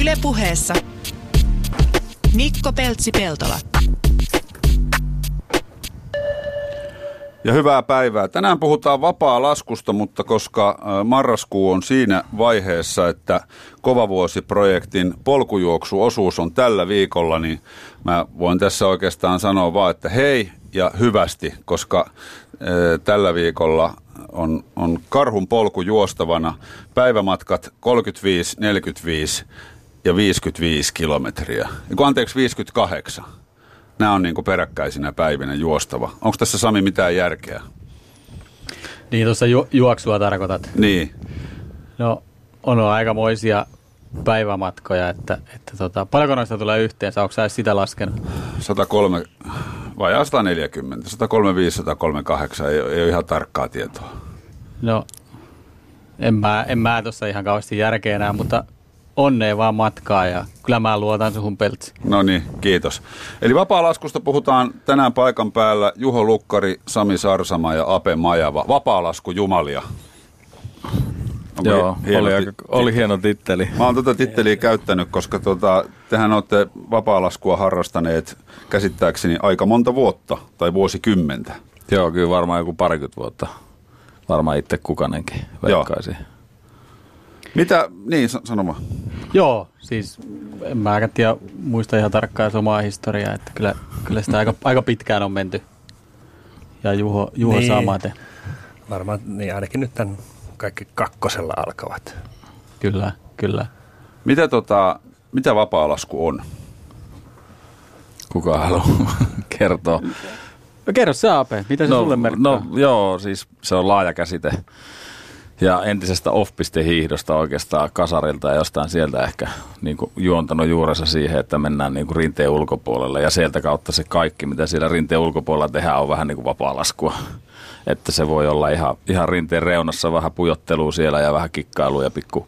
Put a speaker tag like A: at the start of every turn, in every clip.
A: Ylepuheessa Mikko Peltsi-Peltola.
B: Ja hyvää päivää. Tänään puhutaan vapaa-laskusta, mutta koska marraskuu on siinä vaiheessa, että Kovavuosi-projektin polkujuoksuosuus on tällä viikolla, niin mä voin tässä oikeastaan sanoa vaan, että hei ja hyvästi, koska tällä viikolla on, on karhun polku juostavana. Päivämatkat 35, 45 ja 55 kilometriä. Anteeksi, 58. Nämä on niin kuin peräkkäisinä päivinä juostava. Onko tässä Sami mitään järkeä?
C: Niin, tuossa ju- juoksua tarkoitat.
B: Niin.
C: No, on aikamoisia päivämatkoja, että, että tota, paljonko noista tulee yhteensä? Onko sä sitä laskenut?
B: 103, vai 140, 135, 138, ei, ei ole ihan tarkkaa tietoa.
C: No, en mä, en mä tuossa ihan kauheasti järkeä enää, mutta onnea vaan matkaa ja kyllä mä luotan suhun peltsi.
B: No niin, kiitos. Eli vapaalaskusta puhutaan tänään paikan päällä Juho Lukkari, Sami Sarsama ja Ape Majava. Vapaalasku Jumalia.
D: Onko Joo, hieno oli, aika, oli hieno titteli.
B: Mä oon tuota titteliä käyttänyt, koska tota, tehän olette vapaalaskua harrastaneet käsittääkseni aika monta vuotta tai vuosikymmentä.
D: Joo, kyllä varmaan joku parikymmentä vuotta. Varmaan itse kukanenkin veikkaisi. Joo.
B: Mitä, niin sanoma.
C: Joo, siis en mä tiedä, muista ihan tarkkaan omaa historiaa, että kyllä, kyllä sitä aika, aika pitkään on menty. Ja Juho, Juho niin, samaten.
E: Varmaan, niin ainakin nyt tämän kaikki kakkosella alkavat.
C: Kyllä, kyllä.
B: Mitä, tota, mitä vapaalasku on?
D: Kuka haluaa kertoa?
C: No kerro se Ape, mitä se no, sulle merkkaa?
D: No joo, siis se on laaja käsite ja entisestä off-hiihdosta oikeastaan kasarilta ja jostain sieltä ehkä niin kuin juontanut juurensa siihen, että mennään niin kuin rinteen ulkopuolelle ja sieltä kautta se kaikki, mitä siellä rinteen ulkopuolella tehdään, on vähän niin kuin vapaa-laskua. Että se voi olla ihan, ihan rinteen reunassa vähän pujottelua siellä ja vähän kikkailua ja pikku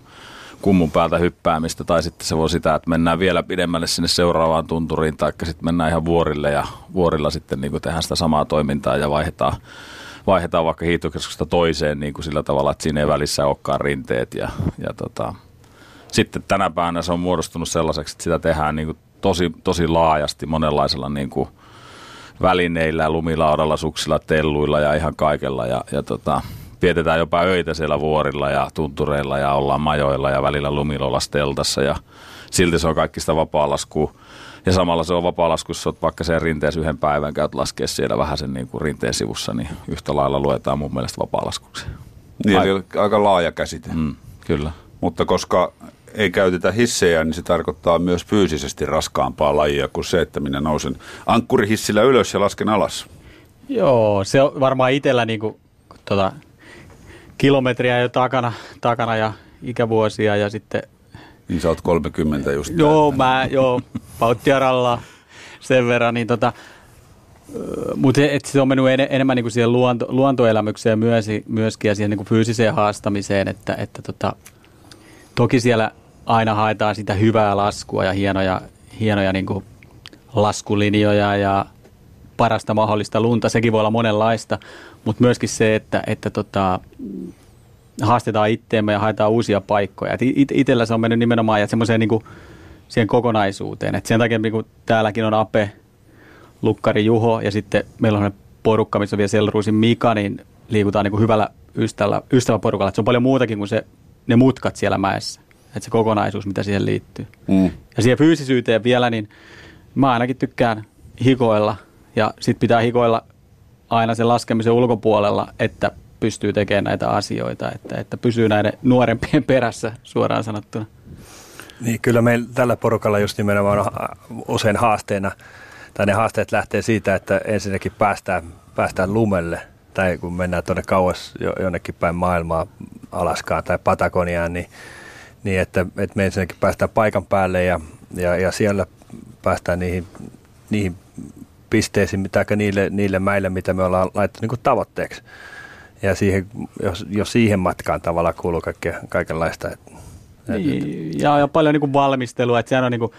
D: kummun päältä hyppäämistä, tai sitten se voi sitä, että mennään vielä pidemmälle sinne seuraavaan tunturiin, tai sitten mennään ihan vuorille ja vuorilla sitten niin kuin tehdään sitä samaa toimintaa ja vaihdetaan vaihdetaan vaikka hiihtokeskusta toiseen niin kuin sillä tavalla, että siinä ei välissä olekaan rinteet. Ja, ja tota, sitten tänä päivänä se on muodostunut sellaiseksi, että sitä tehdään niin kuin tosi, tosi laajasti monenlaisella niin kuin välineillä, lumilaudalla, suksilla, telluilla ja ihan kaikella. Ja, ja tota, vietetään jopa öitä siellä vuorilla ja tuntureilla ja ollaan majoilla ja välillä lumilolasteltassa ja silti se on kaikki sitä vapaa-laskua ja samalla se on vapaa-lasku, jos olet vaikka sen rinteessä yhden päivän, käyt laskea siellä vähän sen niin kuin rinteen sivussa, niin yhtä lailla luetaan mun mielestä vapaa-laskuksi.
B: Niin, eli aika laaja käsite.
D: Mm, kyllä.
B: Mutta koska ei käytetä hissejä, niin se tarkoittaa myös fyysisesti raskaampaa lajia kuin se, että minä nousen ankkurihissillä ylös ja lasken alas.
C: Joo, se on varmaan itsellä niin kuin, tota, kilometriä jo takana, takana ja ikävuosia ja sitten
B: niin sä oot 30 just.
C: Joo, mä, joo, pauttiaralla sen verran, niin tota, mutta se on mennyt en, enemmän niin kuin siihen luonto, luontoelämykseen myös, myöskin ja siihen niin kuin fyysiseen haastamiseen, että, että tota, toki siellä aina haetaan sitä hyvää laskua ja hienoja, hienoja niin kuin laskulinjoja ja parasta mahdollista lunta. Sekin voi olla monenlaista, mutta myöskin se, että, että tota, haastetaan itteemme ja haetaan uusia paikkoja. Itellä se on mennyt nimenomaan ja semmoiseen niin siihen kokonaisuuteen. Et sen takia niin täälläkin on Ape, Lukkari Juho ja sitten meillä on porukka, missä on vielä Selruusin Mika, niin liikutaan niin kuin hyvällä ystävällä, ystäväporukalla. Et se on paljon muutakin kuin se, ne mutkat siellä mäessä. Että se kokonaisuus, mitä siihen liittyy. Mm. Ja siihen fyysisyyteen vielä, niin mä ainakin tykkään hikoilla. Ja sitten pitää hikoilla aina sen laskemisen ulkopuolella, että pystyy tekemään näitä asioita, että, että pysyy näiden nuorempien perässä suoraan sanottuna.
E: Niin, kyllä meillä tällä porukalla just nimenomaan on usein haasteena, tai ne haasteet lähtee siitä, että ensinnäkin päästään, päästään lumelle, tai kun mennään tuonne kauas jonnekin päin maailmaa, Alaskaan tai Patagoniaan, niin, niin että, että me ensinnäkin päästään paikan päälle ja, ja, ja siellä päästään niihin, niihin pisteisiin, tai niille, niille mäille, mitä me ollaan laittu niin tavoitteeksi ja siihen, jos, jos siihen matkaan tavallaan kuuluu kaikkea, kaikenlaista. Et,
C: niin, ja, ja paljon niin kuin valmistelua, että sehän on niin kuin,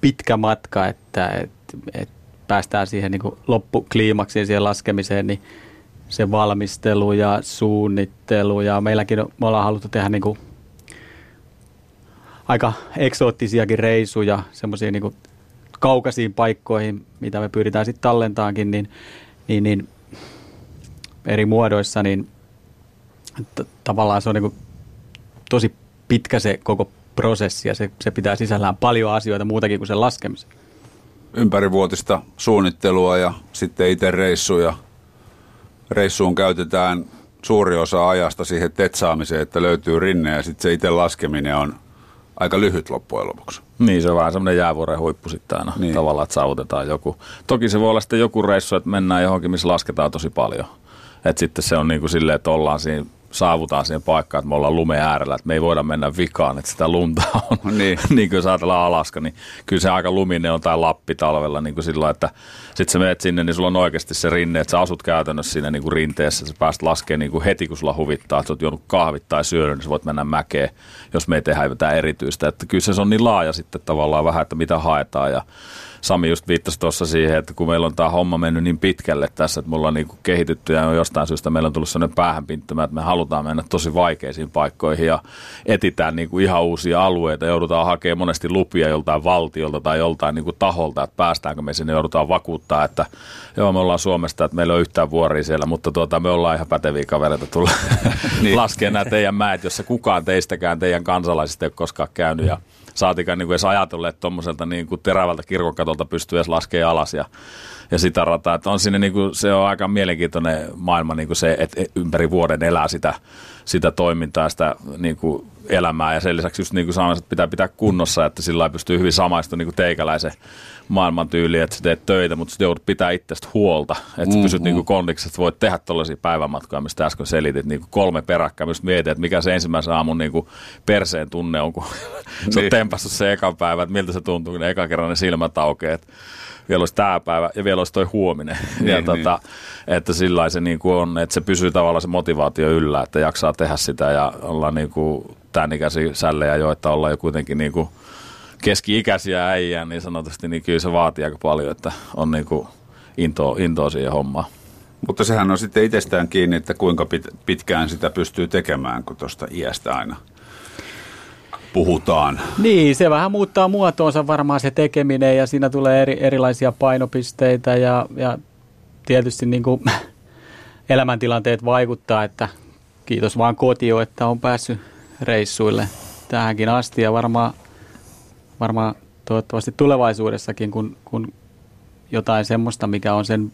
C: pitkä matka, että et, et päästään siihen niin kuin loppukliimaksiin, siihen laskemiseen, niin se valmistelu ja suunnittelu ja meilläkin me ollaan haluttu tehdä niin kuin aika eksoottisiakin reisuja, semmoisia niin kaukaisiin paikkoihin, mitä me pyritään sitten tallentaankin, niin, niin, niin eri muodoissa, niin t- tavallaan se on niin tosi pitkä se koko prosessi ja se, se pitää sisällään paljon asioita muutakin kuin sen laskemisen.
B: Ympärivuotista suunnittelua ja sitten itse reissuja. Reissuun käytetään suuri osa ajasta siihen tetsaamiseen, että löytyy rinne ja sitten se itse laskeminen on aika lyhyt loppujen lopuksi.
D: Niin, se on vähän semmoinen jäävuoren huippu sitten aina niin. tavallaan, että saavutetaan joku. Toki se voi olla sitten joku reissu, että mennään johonkin, missä lasketaan tosi paljon. Että sitten se on niin kuin silleen, että ollaan siinä saavutaan siihen paikkaan, että me ollaan lumeen äärellä, että me ei voida mennä vikaan, että sitä lunta on. niin. niin kuin jos ajatellaan Alaska, niin kyllä se aika luminen on tai Lappi talvella niin kuin sillä että sitten sä menet sinne, niin sulla on oikeasti se rinne, että sä asut käytännössä siinä niin kuin rinteessä, sä pääst laskemaan niin kuin heti, kun sulla huvittaa, että sä oot juonut kahvit tai syönyt, niin sä voit mennä mäkeen, jos me ei tehdä jotain erityistä. Että kyllä se on niin laaja sitten tavallaan vähän, että mitä haetaan ja Sami just viittasi tuossa siihen, että kun meillä on tämä homma mennyt niin pitkälle tässä, että me ollaan niin kehitytty ja jostain syystä meillä on tullut sellainen päähänpinttymä, että me halutaan mennä tosi vaikeisiin paikkoihin ja etitään niin kuin ihan uusia alueita. Joudutaan hakemaan monesti lupia joltain valtiolta tai joltain niin kuin taholta, että päästäänkö me sinne. Joudutaan vakuuttaa, että joo me ollaan Suomesta, että meillä on yhtään vuoria siellä, mutta tuota, me ollaan ihan päteviä kavereita tulla niin. laskemaan nämä teidän mäet, jossa kukaan teistäkään teidän kansalaisista ei ole koskaan käynyt. Ja saatikaan niin kuin edes ajatella, että tuommoiselta niin kuin terävältä kirkonkatolta pystyy edes laskemaan alas ja, ja sitä rataa. Että on siinä niin kuin, se on aika mielenkiintoinen maailma niin kuin se, että ympäri vuoden elää sitä, sitä toimintaa, sitä niin kuin elämää ja sen lisäksi just niin kuin sanoin, että pitää pitää kunnossa, että sillä pystyy hyvin samaistumaan niin kuin teikäläisen maailman että sä teet töitä, mutta sitten joudut pitää itsestä huolta, että sä mm, pysyt mm. niin kuin kondiksessa, että voit tehdä tällaisia päivämatkoja, mistä äsken selitit, niin kuin kolme peräkkäin, just mietin, että mikä se ensimmäisen aamun niin kuin perseen tunne on, kun sä oot tempassut se ekan päivä, että miltä se tuntuu, kun ne eka kerran ne silmät aukeaa, vielä olisi tämä päivä ja vielä olisi toi huominen. Niin, ja tota, niin. Että sillä se niin kuin on, että se pysyy tavallaan se motivaatio yllä, että jaksaa tehdä sitä ja olla niin kuin tämän ikäisiä sällejä jo, että ollaan jo kuitenkin niin kuin keski-ikäisiä äijää niin sanotusti, niin kyllä se vaatii aika paljon, että on niin kuin intoa, intoa siihen hommaan.
B: Mutta sehän on sitten itsestään kiinni, että kuinka pitkään sitä pystyy tekemään, kun tuosta iästä aina puhutaan.
C: Niin, se vähän muuttaa muotoonsa varmaan se tekeminen ja siinä tulee eri, erilaisia painopisteitä ja, ja tietysti niin kuin elämäntilanteet vaikuttaa, että kiitos vaan kotio, että on päässyt reissuille tähänkin asti ja varmaan, varmaan toivottavasti tulevaisuudessakin, kun, kun jotain semmoista, mikä on sen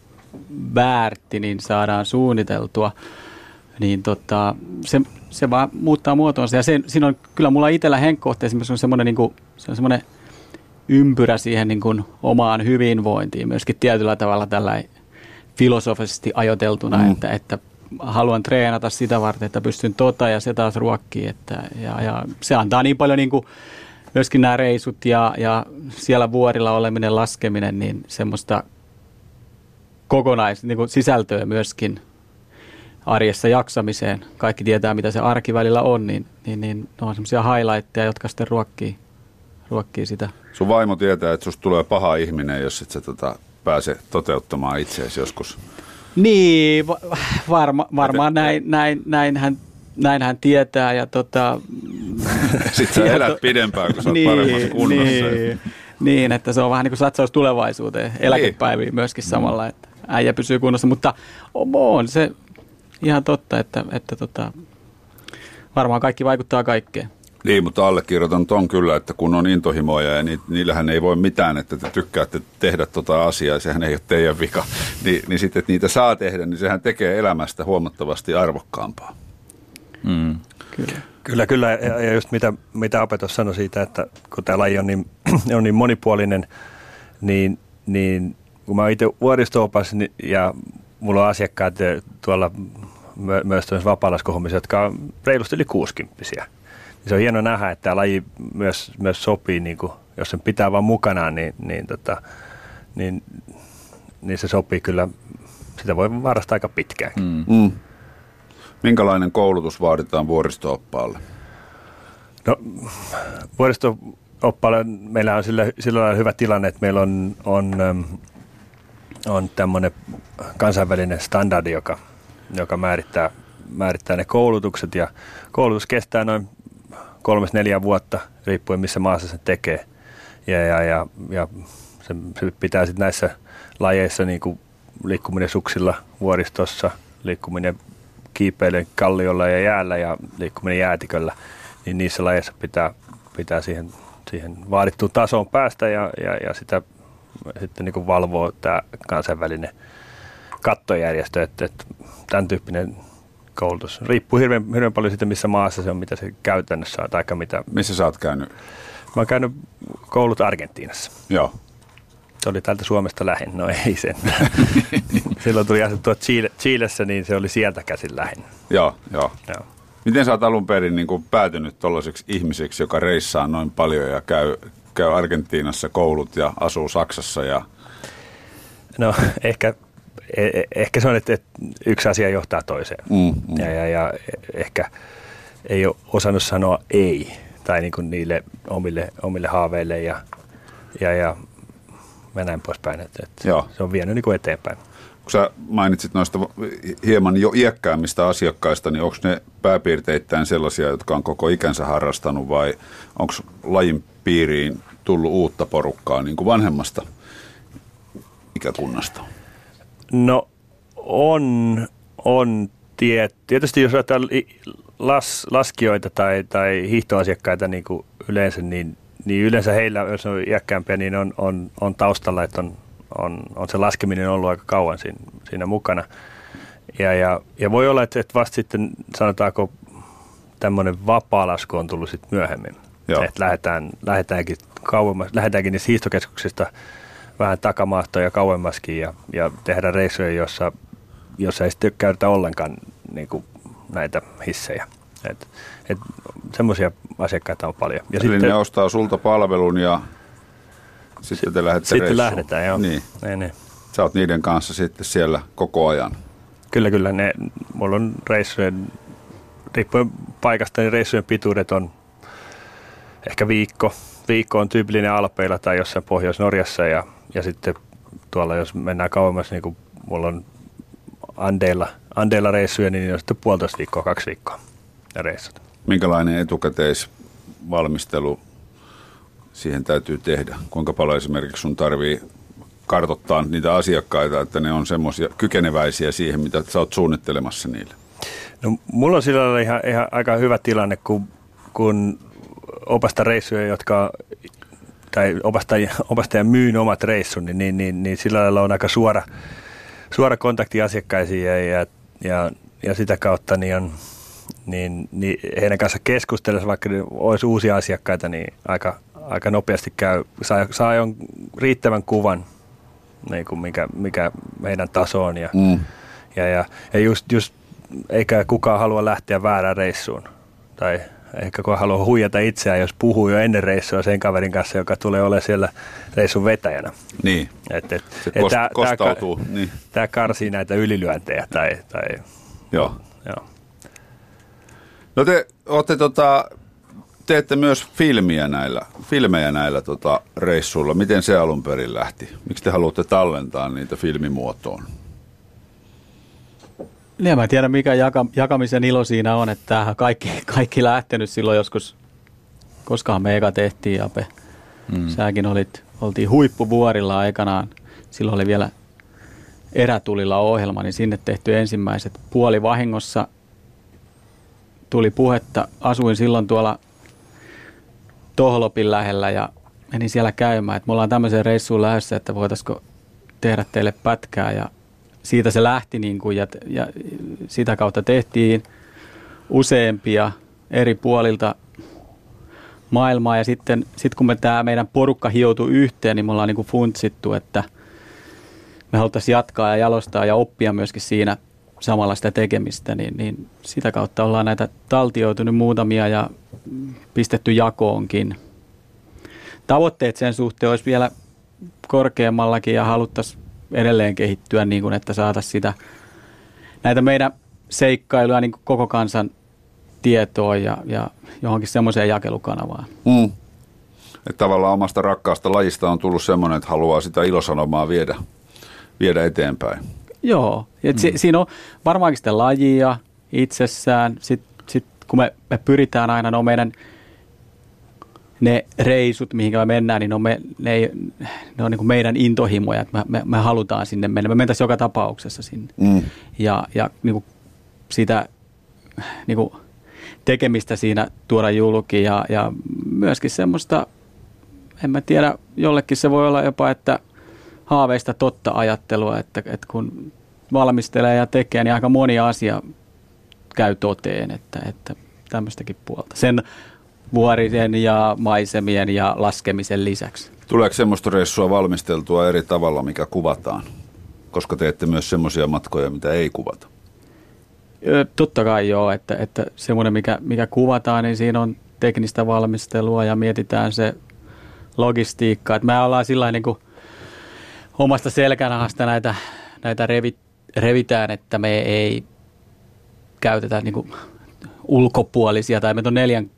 C: väärti, niin saadaan suunniteltua, niin tota, se, se vaan muuttaa muotoonsa. Ja se, siinä on kyllä mulla itsellä henkkohteessa on semmoinen, niin kuin, se on semmoinen ympyrä siihen niin kuin omaan hyvinvointiin myöskin tietyllä tavalla tällä filosofisesti ajateltuna, mm. että, että haluan treenata sitä varten, että pystyn tota ja se taas ruokkii. Että, ja, ja se antaa niin paljon niin kuin myöskin nämä reisut ja, ja siellä vuorilla oleminen, laskeminen, niin semmoista kokonais niin kuin sisältöä myöskin arjessa jaksamiseen. Kaikki tietää, mitä se arki välillä on, niin, niin, niin ne on semmoisia highlightteja, jotka sitten ruokkii, ruokkii sitä.
B: Sun vaimo tietää, että susta tulee paha ihminen, jos et sä tota pääse toteuttamaan itseäsi joskus.
C: Niin, varma, varmaan näin, näin, näin, hän, näin hän tietää. Ja tota,
B: Sitten sä elät pidempään, kun sä niin, paremmassa kunnossa.
C: Niin, niin, että se on vähän niin kuin satsaus tulevaisuuteen, eläkepäiviin niin. myöskin samalla, että äijä pysyy kunnossa. Mutta on se ihan totta, että, että tota, varmaan kaikki vaikuttaa kaikkeen.
B: Niin, mutta allekirjoitan ton kyllä, että kun on intohimoja ja ni, niillähän ei voi mitään, että te tykkäätte tehdä tota asiaa, sehän ei ole teidän vika, niin, niin sitten, että niitä saa tehdä, niin sehän tekee elämästä huomattavasti arvokkaampaa.
E: Mm. Kyllä. Kyllä, kyllä. Ja just mitä, mitä opetus sanoi siitä, että kun tämä laji on niin, on niin monipuolinen, niin, niin kun mä itse vuoristo niin, ja mulla on asiakkaat tuolla myös vapaalaskuhommissa, jotka on reilusti yli 60 niin se on hieno nähdä, että tämä laji myös, myös sopii, niin kuin, jos sen pitää vaan mukanaan, niin, niin, tota, niin, niin se sopii kyllä, sitä voi varastaa aika pitkään. Mm. Mm.
B: Minkälainen koulutus vaaditaan vuoristo-oppaalle?
E: No, vuoristo-oppaalle meillä on sillä, sillä lailla hyvä tilanne, että meillä on, on, on tämmöinen kansainvälinen standardi, joka, joka määrittää, määrittää ne koulutukset ja koulutus kestää noin kolmes neljä vuotta, riippuen missä maassa sen tekee. Ja, ja, ja, ja se, se pitää sitten näissä lajeissa niin kuin liikkuminen suksilla vuoristossa, liikkuminen kiipeilen kalliolla ja jäällä ja liikkuminen jäätiköllä, niin niissä lajeissa pitää, pitää siihen, siihen vaadittuun tasoon päästä ja, ja, ja sitä sitten niin valvoo tämä kansainvälinen kattojärjestö, että, että tämän tyyppinen koulutus. Riippuu hirveän, hirveän paljon siitä, missä maassa se on, mitä se käytännössä on, tai mitä.
B: Missä sä oot käynyt?
E: Mä oon käynyt koulut Argentiinassa.
B: Joo.
E: Se oli täältä Suomesta lähin, no ei sen. Silloin tuli asettua Chile, Chilessä, niin se oli sieltä käsin lähin.
B: Joo, joo.
E: Joo.
B: Miten sä oot alun perin niin kuin päätynyt tuollaiseksi ihmiseksi, joka reissaa noin paljon ja käy, käy Argentiinassa koulut ja asuu Saksassa ja
E: No ehkä, e- e- ehkä se on, että, että yksi asia johtaa toiseen.
B: Mm, mm.
E: Ja, ja, ja ehkä ei ole osannut sanoa ei tai niin kuin niille omille, omille haaveille ja, ja, ja mä näin poispäin. Että, että
B: Joo.
E: se on vienyt niin kuin eteenpäin.
B: kun sä mainitsit noista hieman jo iäkkäämmistä asiakkaista, niin onko ne pääpiirteittäin sellaisia, jotka on koko ikänsä harrastanut vai onko lajin piiriin tullut uutta porukkaa niin kuin vanhemmasta ikäkunnasta?
E: No on, on tie, tietysti jos ajatellaan las, laskijoita tai, tai hiihtoasiakkaita niin kuin yleensä, niin, niin yleensä heillä, jos on iäkkäämpiä, niin on, on, on taustalla, että on, on, on se laskeminen ollut aika kauan siinä, siinä mukana. Ja, ja, ja voi olla, että, että vasta sitten sanotaanko tämmöinen vapaa-lasku on tullut sitten myöhemmin.
B: Joo.
E: Että lähdetään, lähdetäänkin kauemmas, lähdetäänkin niistä hiihtokeskuksista vähän takamaahtoja kauemmaskin ja, ja tehdä reissuja, jossa, jossa ei sitten käytetä ollenkaan niin kuin näitä hissejä. Et, et, semmoisia asiakkaita on paljon. Ja
B: Eli
E: sitten,
B: ne ostaa sulta palvelun ja sitten te lähdette
E: sitten
B: reissuun.
E: lähdetään, joo.
B: Niin.
E: Niin, niin.
B: Sä oot niiden kanssa sitten siellä koko ajan.
E: Kyllä, kyllä. Ne, mulla on reissujen, riippuen paikasta, niin reissujen pituudet on ehkä viikko. Viikko on tyypillinen Alpeilla tai jossain Pohjois-Norjassa ja, ja sitten tuolla, jos mennään kauemmas, niin kuin mulla on Andeilla, Andeilla reissuja, niin on sitten puolitoista viikkoa, kaksi viikkoa ne reissut.
B: Minkälainen etukäteisvalmistelu siihen täytyy tehdä? Kuinka paljon esimerkiksi sun tarvii kartottaa niitä asiakkaita, että ne on semmoisia kykeneväisiä siihen, mitä sä oot suunnittelemassa niille?
E: No, mulla on sillä lailla ihan, ihan aika hyvä tilanne, kun, kun opasta reissuja, jotka tai opastaja, opastaja myyn omat reissun, niin, niin, niin, niin sillä lailla on aika suora, suora kontakti asiakkaisiin ja, ja, ja, ja sitä kautta niin on, niin, niin heidän kanssa keskustellessa, vaikka olisi uusia asiakkaita, niin aika, aika nopeasti käy, saa, saa jo riittävän kuvan, niin kuin mikä, mikä meidän taso on ja,
B: Mm.
E: ja, ja, ja just, just eikä kukaan halua lähteä väärään reissuun. Tai eikä kukaan halua huijata itseään, jos puhuu jo ennen reissua sen kaverin kanssa, joka tulee olemaan siellä reissun vetäjänä.
B: Niin,
E: Et, et,
B: se
E: et
B: kost,
E: tää- tää
B: kostautuu.
E: ka-
B: niin.
E: Tämä karsii näitä ylilyöntejä. Tai, tai,
B: Joo.
E: joo.
B: No te olette tota, teette myös filmiä näillä, filmejä näillä tota, reissuilla. Miten se alun perin lähti? Miksi te haluatte tallentaa niitä filmimuotoon?
C: Niin, mä en tiedä mikä jaka, jakamisen ilo siinä on, että tämähän kaikki, kaikki lähtenyt silloin joskus, koskahan me eka tehtiin, Ape. Mm. Säkin olit, oltiin huippuvuorilla aikanaan. Silloin oli vielä erätulilla ohjelma, niin sinne tehty ensimmäiset puoli vahingossa tuli puhetta. Asuin silloin tuolla Tohlopin lähellä ja menin siellä käymään, että me ollaan tämmöiseen reissuun lähdössä, että voitaisiko tehdä teille pätkää. Ja siitä se lähti niin kuin, ja, ja sitä kautta tehtiin useampia eri puolilta maailmaa. Ja sitten sit kun me tämä meidän porukka hioutui yhteen, niin me ollaan niin kuin funtsittu, että me haluttaisiin jatkaa ja jalostaa ja oppia myöskin siinä samalla sitä tekemistä, niin, niin sitä kautta ollaan näitä taltioitunut muutamia ja pistetty jakoonkin. Tavoitteet sen suhteen olisi vielä korkeammallakin ja haluttaisiin edelleen kehittyä niin kuin, että saataisiin sitä näitä meidän seikkailuja niin kuin koko kansan tietoon ja, ja johonkin semmoiseen jakelukanavaan.
B: Mm. Että tavallaan omasta rakkaasta lajista on tullut semmoinen, että haluaa sitä ilosanomaa viedä, viedä eteenpäin.
C: Joo, et si, siinä on varmaankin sitä lajia itsessään. Sitten sit, kun me, me pyritään aina, no meidän ne reisut, mihin me mennään, niin ne on, me, ne, ei, ne on niin kuin meidän intohimoja, että me, me, me halutaan sinne mennä. Me mentäisiin joka tapauksessa sinne. Mm. Ja, ja niin kuin sitä niin kuin tekemistä siinä tuoda julki ja, ja myöskin semmoista, en mä tiedä, jollekin se voi olla jopa, että haaveista totta ajattelua, että, että kun valmistelee ja tekee, niin aika moni asia käy toteen, että, että tämmöistäkin puolta. Sen vuorisen ja maisemien ja laskemisen lisäksi.
B: Tuleeko semmoista reissua valmisteltua eri tavalla, mikä kuvataan? Koska teette myös semmoisia matkoja, mitä ei kuvata.
C: Totta kai joo, että, että semmoinen, mikä, mikä kuvataan, niin siinä on teknistä valmistelua ja mietitään se logistiikka. Että me ollaan sillä niin kuin omasta selkänahasta näitä, näitä revi, revitään, että me ei käytetä niin kuin ulkopuolisia tai meitä on neljän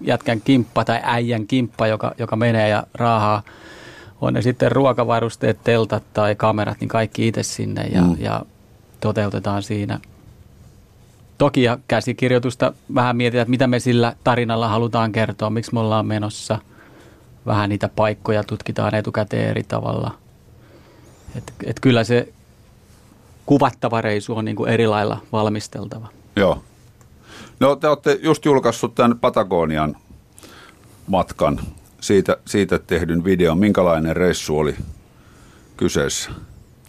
C: jätkän kimppa tai äijän kimppa, joka, joka menee ja raahaa. On ne sitten ruokavarusteet, teltat tai kamerat, niin kaikki itse sinne ja, mm. ja toteutetaan siinä. Toki ja käsikirjoitusta vähän mietitään, että mitä me sillä tarinalla halutaan kertoa, miksi me ollaan menossa. Vähän niitä paikkoja tutkitaan etukäteen eri tavalla. Et, et kyllä se kuvattava reisu on niin kuin eri lailla valmisteltava.
B: Joo. No te olette just julkaissut tämän Patagonian matkan, siitä, siitä tehdyn videon. Minkälainen reissu oli kyseessä?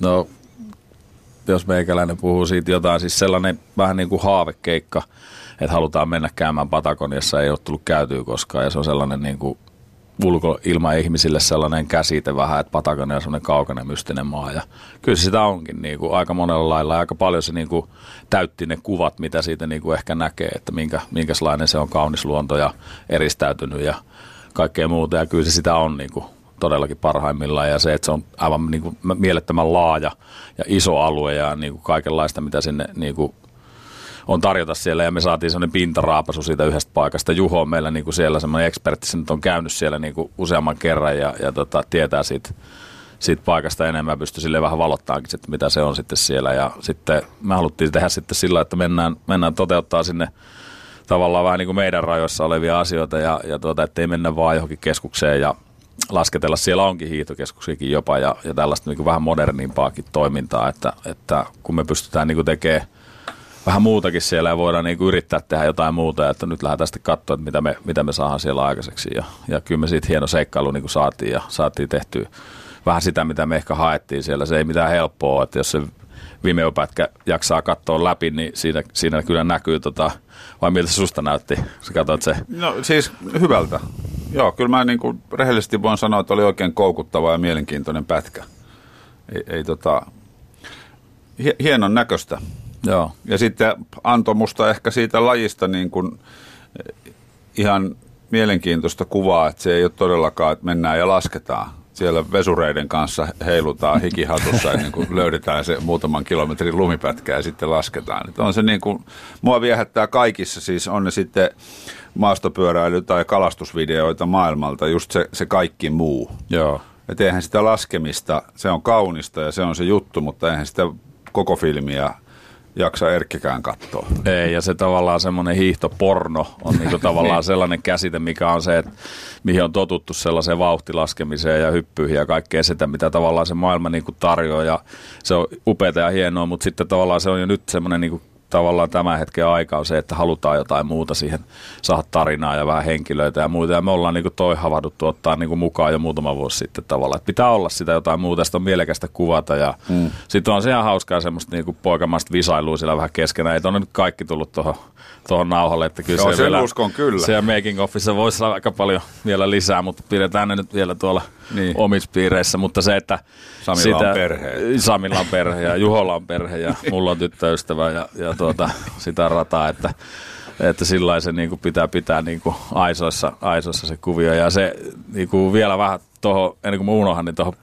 D: No, jos meikäläinen puhuu siitä jotain, siis sellainen vähän niin kuin haavekeikka, että halutaan mennä käymään Patagoniassa, ei ole tullut käytyä koskaan, ja se on sellainen niin kuin ulkoilma ihmisille sellainen käsite vähän, että Patagonia on sellainen kaukainen mystinen maa. Ja kyllä sitä onkin niin kuin aika monella lailla. Aika paljon se niin kuin täytti ne kuvat, mitä siitä niin kuin ehkä näkee, että minkä, minkälainen se on kaunis luonto ja eristäytynyt ja kaikkea muuta. Ja kyllä se sitä on niin kuin todellakin parhaimmillaan ja se, että se on aivan niin kuin mielettömän laaja ja iso alue ja niin kuin kaikenlaista, mitä sinne niin kuin on tarjota siellä ja me saatiin sellainen pintaraapasu siitä yhdestä paikasta. Juho on meillä niin kuin siellä semmoinen ekspertti, se nyt on käynyt siellä niin kuin useamman kerran ja, ja tota, tietää siitä, siitä paikasta enemmän, pystyy sille vähän valottaakin, että mitä se on sitten siellä. Ja sitten me haluttiin tehdä sitten sillä, että mennään, mennään toteuttaa sinne tavallaan vähän niin kuin meidän rajoissa olevia asioita ja, ja tuota, ettei mennä vaan johonkin keskukseen ja lasketella. Siellä onkin hiihtokeskuksiakin jopa ja, ja tällaista niin kuin vähän modernimpaakin toimintaa, että, että kun me pystytään niin kuin tekemään vähän muutakin siellä ja voidaan niin yrittää tehdä jotain muuta, että nyt lähdetään sitten katsoa, että mitä me, mitä me saadaan siellä aikaiseksi. Ja, ja kyllä me siitä hieno seikkailu niin kuin saatiin ja saatiin tehtyä vähän sitä, mitä me ehkä haettiin siellä. Se ei mitään helppoa, että jos se Vimeo-pätkä jaksaa katsoa läpi, niin siinä, siinä kyllä näkyy, tota, vai miltä susta näytti? Sä katsoit se?
B: No siis hyvältä. Joo, kyllä mä niin kuin rehellisesti voin sanoa, että oli oikein koukuttava ja mielenkiintoinen pätkä. Ei, ei tota, hienon näköistä. Joo. Ja sitten antoi musta ehkä siitä lajista niin kuin eh, ihan mielenkiintoista kuvaa, että se ei ole todellakaan, että mennään ja lasketaan. Siellä vesureiden kanssa heilutaan hikihatussa ennen kuin löydetään se muutaman kilometrin lumipätkä ja sitten lasketaan. Että on se niin kuin, mua viehättää kaikissa, siis on ne sitten maastopyöräily- tai kalastusvideoita maailmalta, just se, se kaikki muu.
D: Joo.
B: Että eihän sitä laskemista, se on kaunista ja se on se juttu, mutta eihän sitä koko filmiä jaksa Erkkikään katsoa.
D: Ei, ja se tavallaan semmoinen hiihtoporno on niinku tavallaan niin. sellainen käsite, mikä on se, että mihin on totuttu sellaiseen vauhtilaskemiseen ja hyppyihin ja kaikkea sitä, mitä tavallaan se maailma niinku tarjoaa. Ja se on upeaa ja hienoa, mutta sitten tavallaan se on jo nyt semmoinen niinku tavallaan tämän hetken aika on se, että halutaan jotain muuta siihen, saada tarinaa ja vähän henkilöitä ja muuta. Ja me ollaan niin kuin toi havahduttu ottaa niin kuin mukaan jo muutama vuosi sitten tavallaan. Että pitää olla sitä jotain muuta, sitä on mielekästä kuvata. Ja mm. sitten on se ihan hauskaa semmoista niin kuin poikamaista visailua siellä vähän keskenään. Ei tuonne nyt kaikki tullut tuohon tuohon nauhalle. Että
B: kyllä Joo, se vielä, uskon kyllä.
D: Se making offissa voisi olla aika paljon vielä lisää, mutta pidetään ne nyt vielä tuolla niin. omissa piireissä. Mutta se, että
B: Samilla sitä, on perhe.
D: Samilla on perhe ja Juholla on perhe ja mulla on tyttöystävä ja, ja tuota, sitä rataa, että että sillä se niin kuin pitää pitää niin kuin aisoissa, aisoissa se kuvio. Ja se niin kuin vielä vähän tuohon, ennen kuin mä unohan, niin tuohon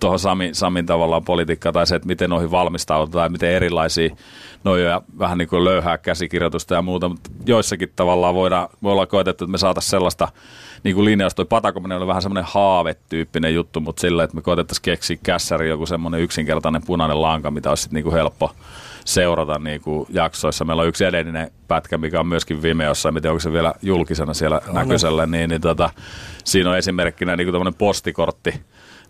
D: tuohon Sami, Samin tavallaan politiikkaan tai se, että miten noihin valmistaudutaan tai miten erilaisia noja vähän niin kuin löyhää käsikirjoitusta ja muuta, mutta joissakin tavallaan voidaan, voi olla koetettu, että me saataisiin sellaista niin kuin linjaus, toi patakominen oli vähän semmoinen haavetyyppinen juttu, mutta sillä, että me koetettaisiin keksiä kässäri joku semmoinen yksinkertainen punainen lanka, mitä olisi sitten niin kuin helppo, seurata niin kuin jaksoissa. Meillä on yksi edellinen pätkä, mikä on myöskin Vimeossa, miten onko se vielä julkisena siellä on. näköisellä, niin, niin tota, siinä on esimerkkinä niin kuin postikortti,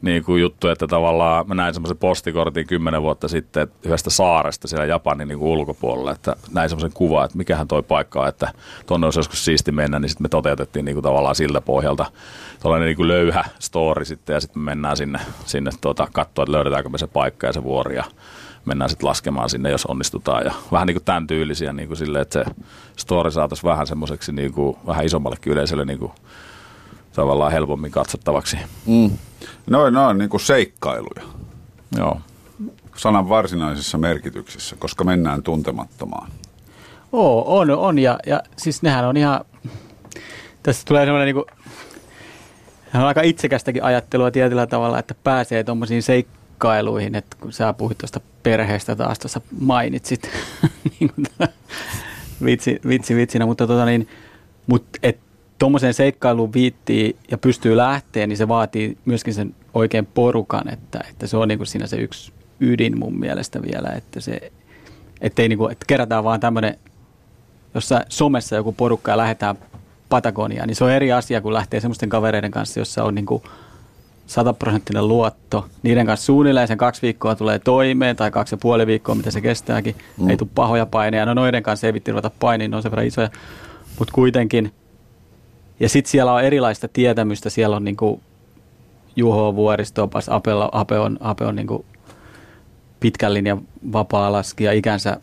D: niin kuin juttu, että tavallaan mä näin semmoisen postikortin kymmenen vuotta sitten että yhdestä saaresta siellä Japanin niin kuin ulkopuolella, että näin semmoisen kuva, että mikähän toi paikka on, että tonne olisi joskus siisti mennä, niin sitten me toteutettiin niin kuin tavallaan siltä pohjalta. Tuollainen niin kuin löyhä story sitten ja sitten me mennään sinne, sinne tuota, katsoa, että löydetäänkö me se paikka ja se vuori ja mennään sitten laskemaan sinne, jos onnistutaan. Ja vähän niin kuin tämän tyylisiä niin kuin sille, että se story saataisiin vähän semmoiseksi niin kuin, vähän isommallekin yleisölle niin kuin, tavallaan helpommin katsottavaksi. Mm.
B: Noin, noin niin kuin seikkailuja.
D: Joo.
B: Sanan varsinaisessa merkityksessä, koska mennään tuntemattomaan.
C: Oo, on, on. Ja, ja siis nehän on ihan, tässä tulee semmoinen niin kuin, on aika itsekästäkin ajattelua tietyllä tavalla, että pääsee tuommoisiin seikkailuihin, että kun sä puhuit tuosta perheestä taas tuossa mainitsit, niin kuin vitsi, vitsi vitsinä, mutta tota niin, mut, et tuommoiseen seikkailuun viittii ja pystyy lähteä, niin se vaatii myöskin sen oikein porukan, että, että se on niin kuin siinä se yksi ydin mun mielestä vielä, että se, ettei niin kuin, että kerätään vaan tämmöinen, jossa somessa joku porukka ja lähdetään Patagoniaan, niin se on eri asia, kun lähtee semmoisten kavereiden kanssa, jossa on niin kuin sataprosenttinen luotto. Niiden kanssa suunnilleen sen kaksi viikkoa tulee toimeen tai kaksi ja puoli viikkoa, mitä se kestääkin. Mm. Ei tule pahoja paineja. No noiden kanssa ei vitti ruveta painiin, ne on sen verran isoja. Mutta kuitenkin – ja sitten siellä on erilaista tietämystä. Siellä on niin kuin Juho Vuoristopas, Ape, Ape on, Ape on niin kuin pitkän linjan vapaa-laskija, ikänsä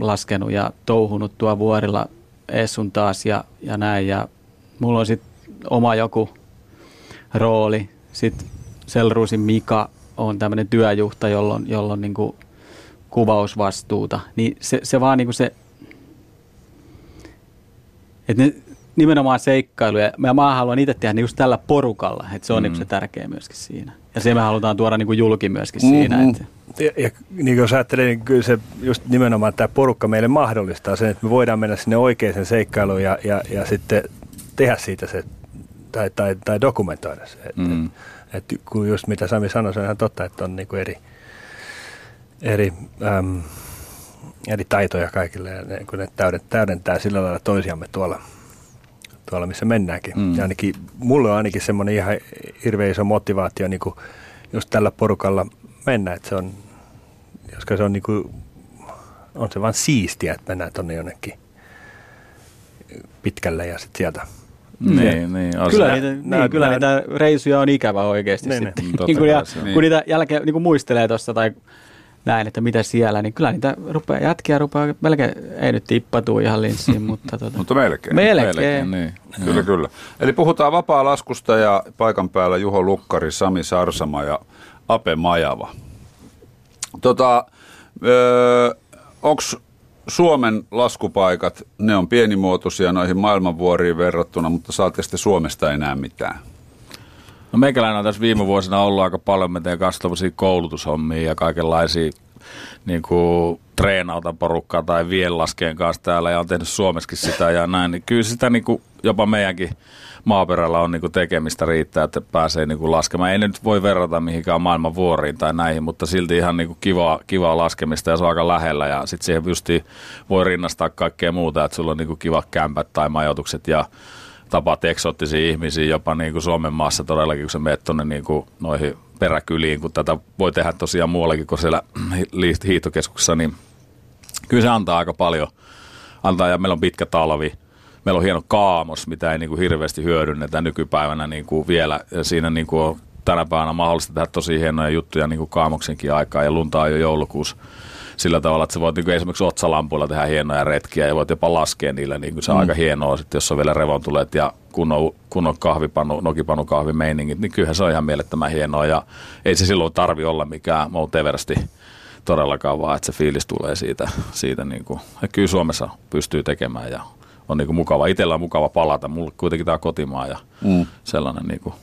C: laskenut ja touhunut tuo vuorilla Essun taas ja, ja näin. Ja mulla on sitten oma joku rooli. Sitten Selruusin Mika on tämmöinen työjuhta, jolla on, jolla on niin kuin kuvausvastuuta. Niin se, se vaan niin kuin se, että ne, nimenomaan seikkailuja. Ja mä haluan itse tehdä niin just tällä porukalla, että se on mm. niin se tärkeä myöskin siinä. Ja se me halutaan tuoda niin kuin julki myöskin mm-hmm. siinä. Että.
E: Ja, ja niin jos ajattelee, niin kyllä se just nimenomaan tämä porukka meille mahdollistaa sen, että me voidaan mennä sinne oikeaan seikkailuun ja, ja, ja sitten tehdä siitä se, tai, tai, tai dokumentoida se. Että mm. et, et, kun just mitä Sami sanoi, se on ihan totta, että on niin kuin eri, eri äm, eri taitoja kaikille ja ne, kun ne täydentää sillä lailla toisiamme tuolla – tuolla, missä mennäänkin. Mm. Ja ainakin, mulle on ainakin semmoinen ihan hirveän iso motivaatio niin kuin just tällä porukalla mennä, että se on, koska se on niin kuin, on se vaan siistiä, että mennään tuonne jonnekin pitkälle ja sitten sieltä
D: niin, niin,
C: kyllä, nä, niitä, nä, niin, kyllä nä, niitä reisuja on ikävä oikeasti niin, sitten. Niin, niin, kun, ja, niin. kun niitä jälkeen niin kun muistelee tuossa tai näin, että mitä siellä, niin kyllä niitä rupeaa, jätkiä rupeaa, melkein ei nyt tippatu ihan linssiin, mutta... Tuota,
B: mutta melkein.
C: Melkein. melkein
B: niin. Kyllä, kyllä. Eli puhutaan vapaa-laskusta ja paikan päällä Juho Lukkari, Sami Sarsama ja Ape Majava. Tota, öö, onko Suomen laskupaikat, ne on pienimuotoisia noihin maailmanvuoriin verrattuna, mutta saatte sitten Suomesta enää mitään?
D: No meikäläinen on tässä viime vuosina ollut aika paljon, me teen kanssa koulutushommia ja kaikenlaisia niin kuin porukkaa tai vienlaskeen kanssa täällä ja on tehnyt Suomessakin sitä ja näin, niin kyllä sitä niin kuin jopa meidänkin maaperällä on niin tekemistä riittää, että pääsee niin laskemaan. Ei nyt voi verrata mihinkään maailman vuoriin tai näihin, mutta silti ihan niin kivaa, kivaa laskemista ja se on aika lähellä ja sitten siihen justi voi rinnastaa kaikkea muuta, että sulla on niin kuin kiva kämpät tai majoitukset ja tapaat eksoottisia ihmisiä jopa niin kuin Suomen maassa todellakin, kun sä menet tuonne niin noihin peräkyliin, kun tätä voi tehdä tosiaan muuallakin kuin siellä hiihtokeskuksessa, niin kyllä se antaa aika paljon. Antaa ja meillä on pitkä talvi. Meillä on hieno kaamos, mitä ei niin kuin hirveästi hyödynnetä nykypäivänä niin kuin vielä. Ja siinä niin kuin on tänä päivänä mahdollista tehdä tosi hienoja juttuja niin kuin kaamoksenkin aikaa ja lunta on jo joulukuussa sillä tavalla, että sä voit niin kuin esimerkiksi otsalampuilla tehdä hienoja retkiä ja voit jopa laskea niillä. Niin kuin se on mm. aika hienoa, sitten, jos on vielä revontulet ja kunnon, kunnon kahvipanu, nokipanu kahvimeiningit, niin kyllähän se on ihan mielettömän hienoa ja ei se silloin tarvi olla mikään Mount Everesti todellakaan, vaan että se fiilis tulee siitä, siitä niin kuin, ja kyllä Suomessa pystyy tekemään ja on niin kuin mukava. Itsellä on mukava palata, mulle kuitenkin tämä kotimaa ja mm. sellainen niin kuin.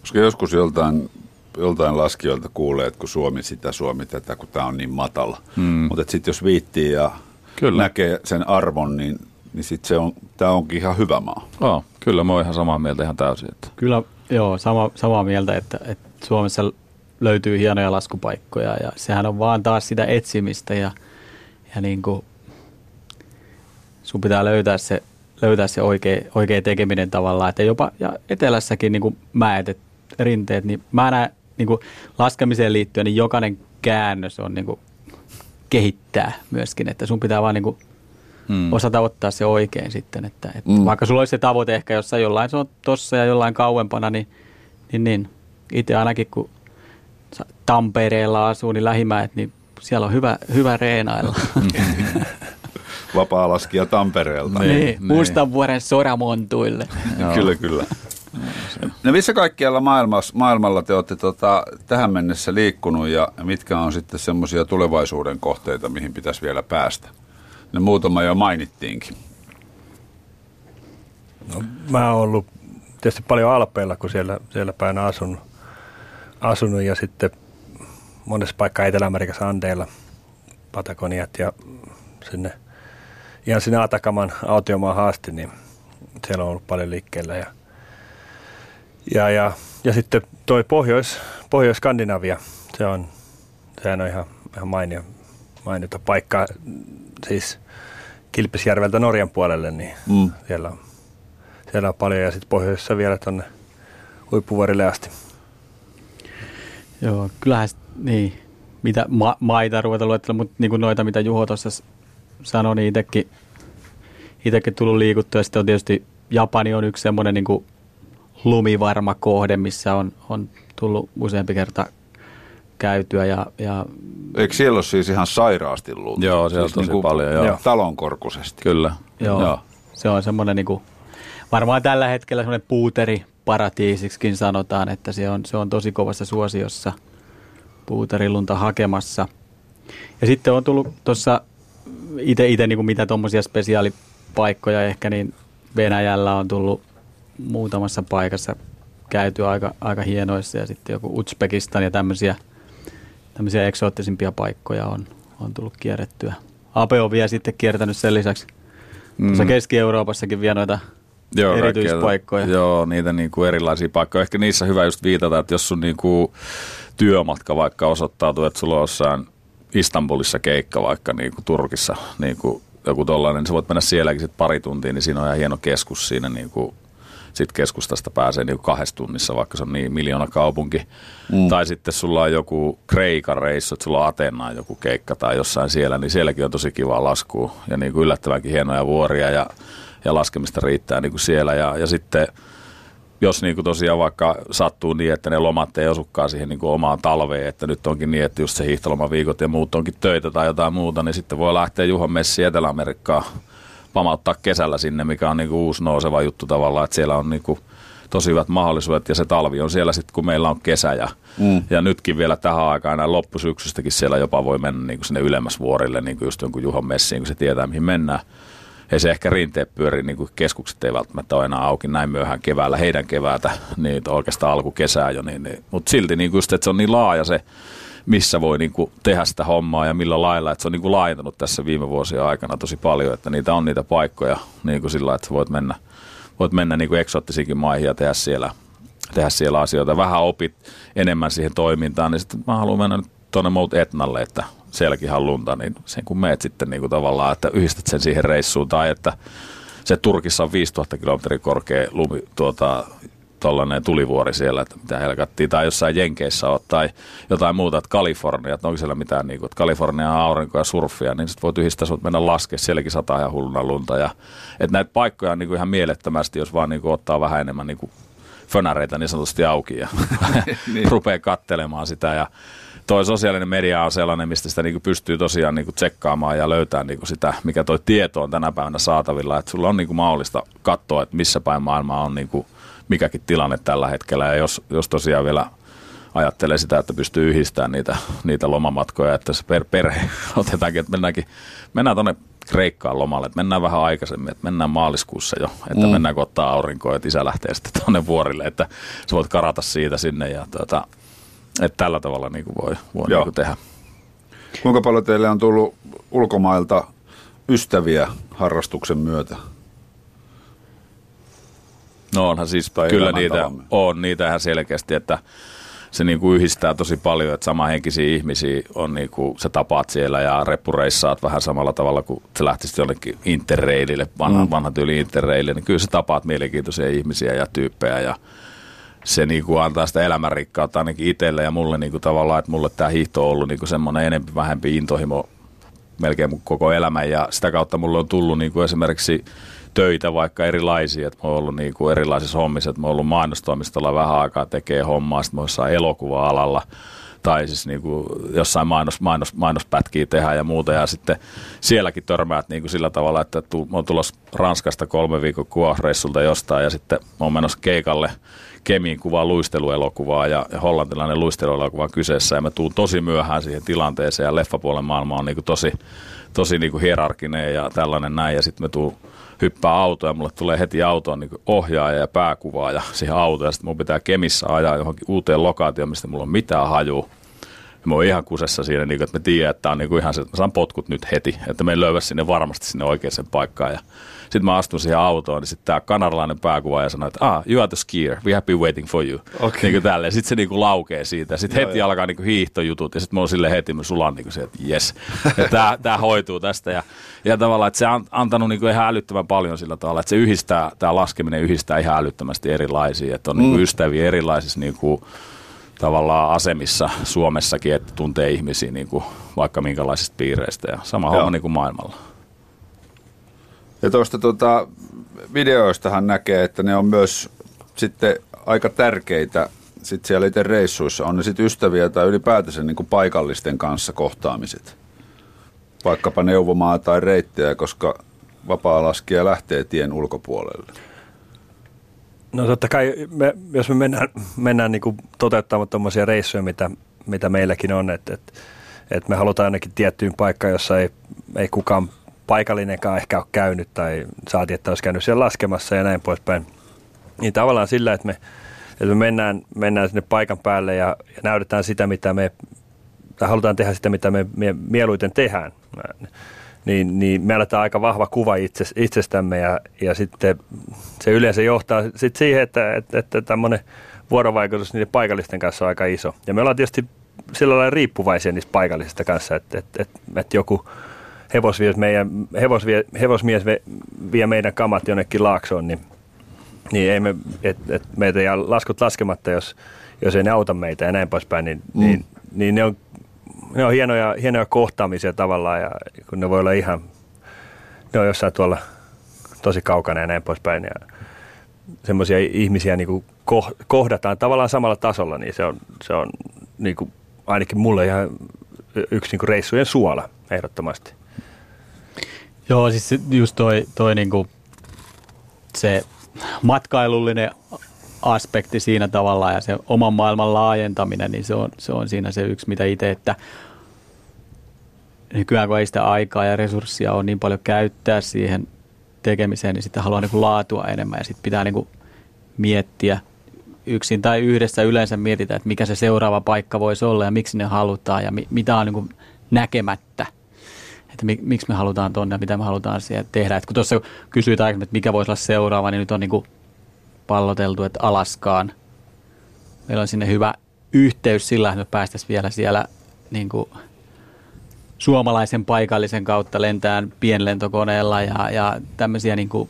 B: Koska joskus joltain joltain laskijoilta kuulee, että kun Suomi sitä, Suomi tätä, kun tämä on niin matala. Mm. Mutta sitten jos viittii ja kyllä. näkee sen arvon, niin, niin sitten se on, tämä onkin ihan hyvä maa.
D: Oh, kyllä, mä oon ihan samaa mieltä ihan täysin. Että.
C: Kyllä, joo, sama, samaa mieltä, että, että Suomessa löytyy hienoja laskupaikkoja ja sehän on vaan taas sitä etsimistä ja, ja niin kuin, sun pitää löytää se, löytää se oikea, oikea tekeminen tavallaan, että jopa ja etelässäkin niin kuin mäet, et, rinteet, niin mä näen niin kuin laskemiseen liittyen, niin jokainen käännös on niin kuin kehittää myöskin, että sun pitää vaan niin kuin hmm. osata ottaa se oikein sitten, että, että hmm. vaikka sulla olisi se tavoite ehkä jossain jollain se on tossa ja jollain kauempana, niin, niin, niin itse ainakin kun Tampereella asuu, niin lähimäet, niin siellä on hyvä, hyvä reenailla.
B: Vapaa-laskija Tampereelta.
C: niin, niin. Mustanvuoren soramontuille.
B: kyllä, kyllä. No missä kaikkialla maailmassa, maailmalla te olette tota, tähän mennessä liikkunut ja mitkä on sitten semmoisia tulevaisuuden kohteita, mihin pitäisi vielä päästä? Ne muutama jo mainittiinkin.
E: No, mä oon ollut tietysti paljon Alpeilla, kun siellä, siellä päin asunut, asunut ja sitten monessa paikkaa Etelä-Amerikassa Andeilla, Patagoniat ja sinne ihan sinne Atakaman autiomaan haasti, niin siellä on ollut paljon liikkeellä ja – ja, ja, ja sitten toi Pohjois, Pohjois-Skandinavia, se on, sehän on ihan, ihan mainio, mainiota paikka, siis Kilpisjärveltä Norjan puolelle, niin mm. siellä, on, siellä on paljon ja sitten pohjoisessa vielä tuonne huippuvuorille asti.
C: Joo, kyllähän niin, mitä ma- maita ruveta luettelemaan, mutta niin kuin noita, mitä Juho tuossa sanoi, niin itsekin, itsekin tullut liikuttua. Ja sitten on tietysti Japani on yksi semmoinen niin kuin lumivarma kohde, missä on, on tullut useampi kerta käytyä. Ja, ja
B: Eikö siellä ole siis ihan sairaasti lunta?
D: Joo, siellä siis on tosi niin paljon. Joo.
B: Talonkorkuisesti.
D: Kyllä.
C: Joo, joo. se on semmoinen niin kuin, varmaan tällä hetkellä semmoinen puuteri paratiisiksikin sanotaan, että se on, se on tosi kovassa suosiossa puuterilunta hakemassa. Ja sitten on tullut tuossa itse, itse niin kuin mitä tuommoisia spesiaalipaikkoja ehkä, niin Venäjällä on tullut muutamassa paikassa käyty aika, aika hienoissa ja sitten joku Uzbekistan ja tämmöisiä, tämmöisiä eksoottisimpia paikkoja on, on tullut kierrettyä. Ape on vielä sitten kiertänyt sen lisäksi mm. tuossa Keski-Euroopassakin vielä noita joo, erityispaikkoja.
D: Kaikkea, joo, niitä niin kuin erilaisia paikkoja. Ehkä niissä hyvä just viitata, että jos sun niin kuin työmatka vaikka osoittautuu, että sulla on jossain Istanbulissa keikka vaikka niin kuin Turkissa, niin kuin joku tollainen, niin sä voit mennä sielläkin sit pari tuntia, niin siinä on ihan hieno keskus siinä niin kuin sitten keskustasta pääsee niin kahdessa tunnissa, vaikka se on niin miljoona kaupunki. Mm. Tai sitten sulla on joku Kreikan reissu, että sulla on Ateenaan joku keikka tai jossain siellä, niin sielläkin on tosi kiva laskua ja niin kuin yllättävänkin hienoja vuoria ja, ja laskemista riittää niin kuin siellä. Ja, ja sitten jos niin kuin tosiaan vaikka sattuu niin, että ne lomat ei osukaan siihen niin kuin omaan talveen, että nyt onkin niin, että just se hiihtolomaviikot ja muut onkin töitä tai jotain muuta, niin sitten voi lähteä Juhon Messi Etelä-Amerikkaan pamauttaa kesällä sinne, mikä on niinku uusi nouseva juttu tavallaan, että siellä on niinku tosi hyvät mahdollisuudet ja se talvi on siellä sitten, kun meillä on kesä ja, mm. ja nytkin vielä tähän aikaan näin loppusyksystäkin siellä jopa voi mennä niinku sinne ylemmäs vuorille, niin kuin just jonkun Juhon messiin, kun se tietää mihin mennään. Ei se ehkä rinteet pyöri, niin kuin keskukset ei välttämättä ole enää auki näin myöhään keväällä, heidän keväätä, niin oikeastaan alkukesää jo, niin, niin, mutta silti niin just, että se on niin laaja se missä voi niin kuin tehdä sitä hommaa ja millä lailla. Että se on niin kuin laajentunut tässä viime vuosien aikana tosi paljon, että niitä on niitä paikkoja niin kuin sillä että voit mennä, voit mennä niin kuin eksoottisiinkin maihin ja tehdä siellä, tehdä siellä asioita. Vähän opit enemmän siihen toimintaan, niin sitten mä haluan mennä tuonne Mount Etnalle, että sielläkin lunta, niin sen kun meet sitten niin kuin tavallaan, että yhdistät sen siihen reissuun tai että se Turkissa on 5000 kilometrin korkea lumi, tuota, tollainen tulivuori siellä, että mitä helkattiin, tai jossain Jenkeissä on, tai jotain muuta, että Kalifornia, että onko siellä mitään, niin kuin, että Kalifornia on aurinko ja surfia, niin sitten voi yhdistää sut mennä laskea, sielläkin sataa ihan hulluna lunta, ja että näitä paikkoja on niin kuin ihan mielettömästi, jos vaan niin kuin ottaa vähän enemmän niin kuin fönäreitä niin sanotusti auki ja niin. rupeaa kattelemaan sitä, ja toi sosiaalinen media on sellainen, mistä sitä niinku pystyy tosiaan niinku tsekkaamaan ja löytää niinku sitä, mikä toi tieto on tänä päivänä saatavilla. Että sulla on niinku mahdollista katsoa, että missä päin maailmaa on niinku mikäkin tilanne tällä hetkellä. Ja jos, jos tosiaan vielä ajattelee sitä, että pystyy yhdistämään niitä, niitä lomamatkoja, että se per, perhe otetaankin, että mennäänkin, mennään tuonne Kreikkaan lomalle, että mennään vähän aikaisemmin, että mennään maaliskuussa jo, että mm. mennään ottaa aurinkoa, että isä lähtee sitten tuonne vuorille, että sä voit karata siitä sinne ja tuota, että tällä tavalla niin kuin voi, voi niin kuin tehdä.
B: Kuinka paljon teille on tullut ulkomailta ystäviä harrastuksen myötä?
D: No onhan siis tai kyllä niitä on, niitä ihan selkeästi, että se niin kuin yhdistää tosi paljon, että samahenkisiä ihmisiä on niin kuin, sä tapaat siellä ja reppureissaat vähän samalla tavalla kuin sä lähtisit jollekin interreilille, vanha, mm. vanha tyyli interreille, niin kyllä sä tapaat mielenkiintoisia ihmisiä ja tyyppejä ja se niin kuin antaa sitä elämänrikkautta ainakin itselle ja mulle niin kuin tavallaan, että mulle tämä hiihto on ollut niin kuin semmoinen enempi vähempi intohimo melkein koko elämän ja sitä kautta mulle on tullut niin kuin esimerkiksi töitä vaikka erilaisia, että mä oon ollut niin kuin erilaisissa hommissa, että mä oon ollut mainostoimistolla vähän aikaa tekee hommaa, sitten mä oon elokuva-alalla tai siis niin kuin jossain mainos, mainos, mainospätkiä tehdä ja muuta. Ja sitten sielläkin törmäät niin kuin sillä tavalla, että mä oon tulossa Ranskasta kolme viikon kuvausreissulta jostain ja sitten mä oon menossa keikalle Kemiin kuvaa luisteluelokuvaa ja, hollantilainen luisteluelokuva kyseessä ja mä tuun tosi myöhään siihen tilanteeseen ja leffapuolen maailma on niin kuin tosi, tosi niin kuin hierarkinen ja tällainen näin ja sitten me tuun hyppää autoa ja mulle tulee heti autoon niin ohjaaja ja pääkuvaaja siihen autoon ja sitten mun pitää Kemissä ajaa johonkin uuteen lokaatioon, mistä mulla on mitään hajua. Ja mä oon ihan kusessa siinä, niin kuin, että me tiedän, että tämä on niin kuin ihan se, että mä saan potkut nyt heti, että me löyvä sinne varmasti sinne oikeaan paikkaan. Ja sitten mä astun siihen autoon, niin sitten tämä kanadalainen pääkuvaaja sanoi, että ah, you are the skier, we have been waiting for you. Okay. Niin kuin tälleen. Sitten se niin kuin laukee siitä. Sitten heti joo. alkaa niin kuin hiihtojutut ja sitten mä oon sille heti, mä sulan niin kuin se, että yes, tämä, tämä hoituu tästä. Ja, ja tavallaan, että se on antanut niin kuin ihan älyttömän paljon sillä tavalla, että se yhdistää, tämä laskeminen yhdistää ihan älyttömästi erilaisia, että on niinku mm. niin kuin ystäviä erilaisissa niin kuin, tavallaan asemissa Suomessakin, että tuntee ihmisiä niin kuin vaikka minkälaisista piireistä ja sama Joo. homma niin kuin maailmalla.
B: Ja tuosta tuota, videoistahan näkee, että ne on myös sitten aika tärkeitä sit siellä itse reissuissa. On ne sitten ystäviä tai ylipäätänsä niin kuin paikallisten kanssa kohtaamiset. Vaikkapa neuvomaa tai reittejä, koska vapaa-laskija lähtee tien ulkopuolelle.
E: No totta kai, me, jos me mennään, mennään niin kuin toteuttamaan tuommoisia reissuja, mitä, mitä meilläkin on, että, että, että me halutaan ainakin tiettyyn paikkaan, jossa ei, ei kukaan paikallinenkaan ehkä ole käynyt tai saati, että olisi käynyt siellä laskemassa ja näin poispäin. Niin tavallaan sillä, että me, että me mennään, mennään sinne paikan päälle ja, ja näytetään sitä, mitä me, tai halutaan tehdä sitä, mitä me, me mieluiten tehdään, niin, niin me aletaan aika vahva kuva itse, itsestämme ja, ja sitten se yleensä johtaa sitten siihen, että, että, että tämmöinen vuorovaikutus niiden paikallisten kanssa on aika iso. Ja me ollaan tietysti sillä lailla riippuvaisia niistä paikallisista kanssa, että, että, että, että joku – hevosmies, meidän, hevosvie, hevosmies vie meidän kamat jonnekin laaksoon, niin, niin ei me, et, et meitä jää laskut laskematta, jos, jos ei ne auta meitä ja näin poispäin, niin, mm. niin, niin ne on, ne on hienoja, hienoja kohtaamisia tavallaan ja kun ne voi olla ihan, ne on jossain tuolla tosi kaukana ja näin poispäin ja semmoisia ihmisiä niin kuin kohdataan tavallaan samalla tasolla, niin se on, se on niin kuin, ainakin mulle ihan yksi niin kuin reissujen suola ehdottomasti.
C: Joo, siis just toi, toi niinku se matkailullinen aspekti siinä tavalla ja se oman maailman laajentaminen, niin se on, se on siinä se yksi, mitä itse, että nykyään kun ei sitä aikaa ja resursseja ole niin paljon käyttää siihen tekemiseen, niin sitten haluaa niin laatua enemmän ja sitten pitää niin miettiä yksin tai yhdessä yleensä mietitään, että mikä se seuraava paikka voisi olla ja miksi ne halutaan ja mi- mitä on niin näkemättä – että mi, miksi me halutaan tuonne ja mitä me halutaan siellä tehdä. Et kun tuossa kysyit aikaisemmin, että mikä voisi olla seuraava, niin nyt on niin kuin palloteltu, että Alaskaan. Meillä on sinne hyvä yhteys sillä, että me päästäisiin vielä siellä niin kuin suomalaisen paikallisen kautta lentään pienlentokoneella ja, ja tämmöisiä niin kuin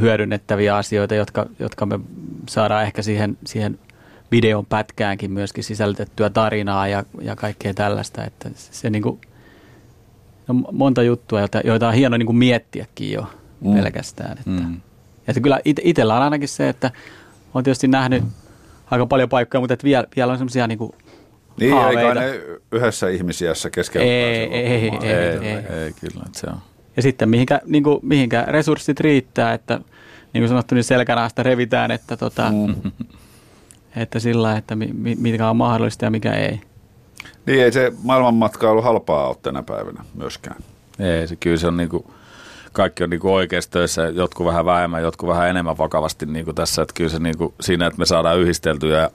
C: hyödynnettäviä asioita, jotka, jotka me saadaan ehkä siihen, siihen – videon pätkäänkin myöskin sisällytettyä tarinaa ja, ja kaikkea tällaista. Että se niin kuin, no monta juttua, joita, joita on hieno niin kuin miettiäkin jo mm. pelkästään. Että. Mm. Ja kyllä it, itsellä on ainakin se, että on tietysti nähnyt mm. aika paljon paikkoja, mutta että vielä, vielä on semmoisia niin kuin
B: niin, eikä ne yhdessä ihmisiässä keskellä.
C: Ei, ei, ei, ei, ei,
D: ei, ei, kyllä, se on.
C: Ja sitten mihinkä, niin kuin, mihinkä resurssit riittää, että niin kuin sanottu, niin selkänaasta revitään, että tota, mm että sillä että mikä on mahdollista ja mikä ei.
B: Niin ei se maailmanmatkailu halpaa ole tänä päivänä myöskään.
D: Ei, se kyllä se on niinku, kaikki on niinku oikeassa töissä, jotkut vähän vähemmän, jotkut vähän enemmän vakavasti niinku tässä. Että kyllä se niinku, siinä, että me saadaan yhdisteltyä ja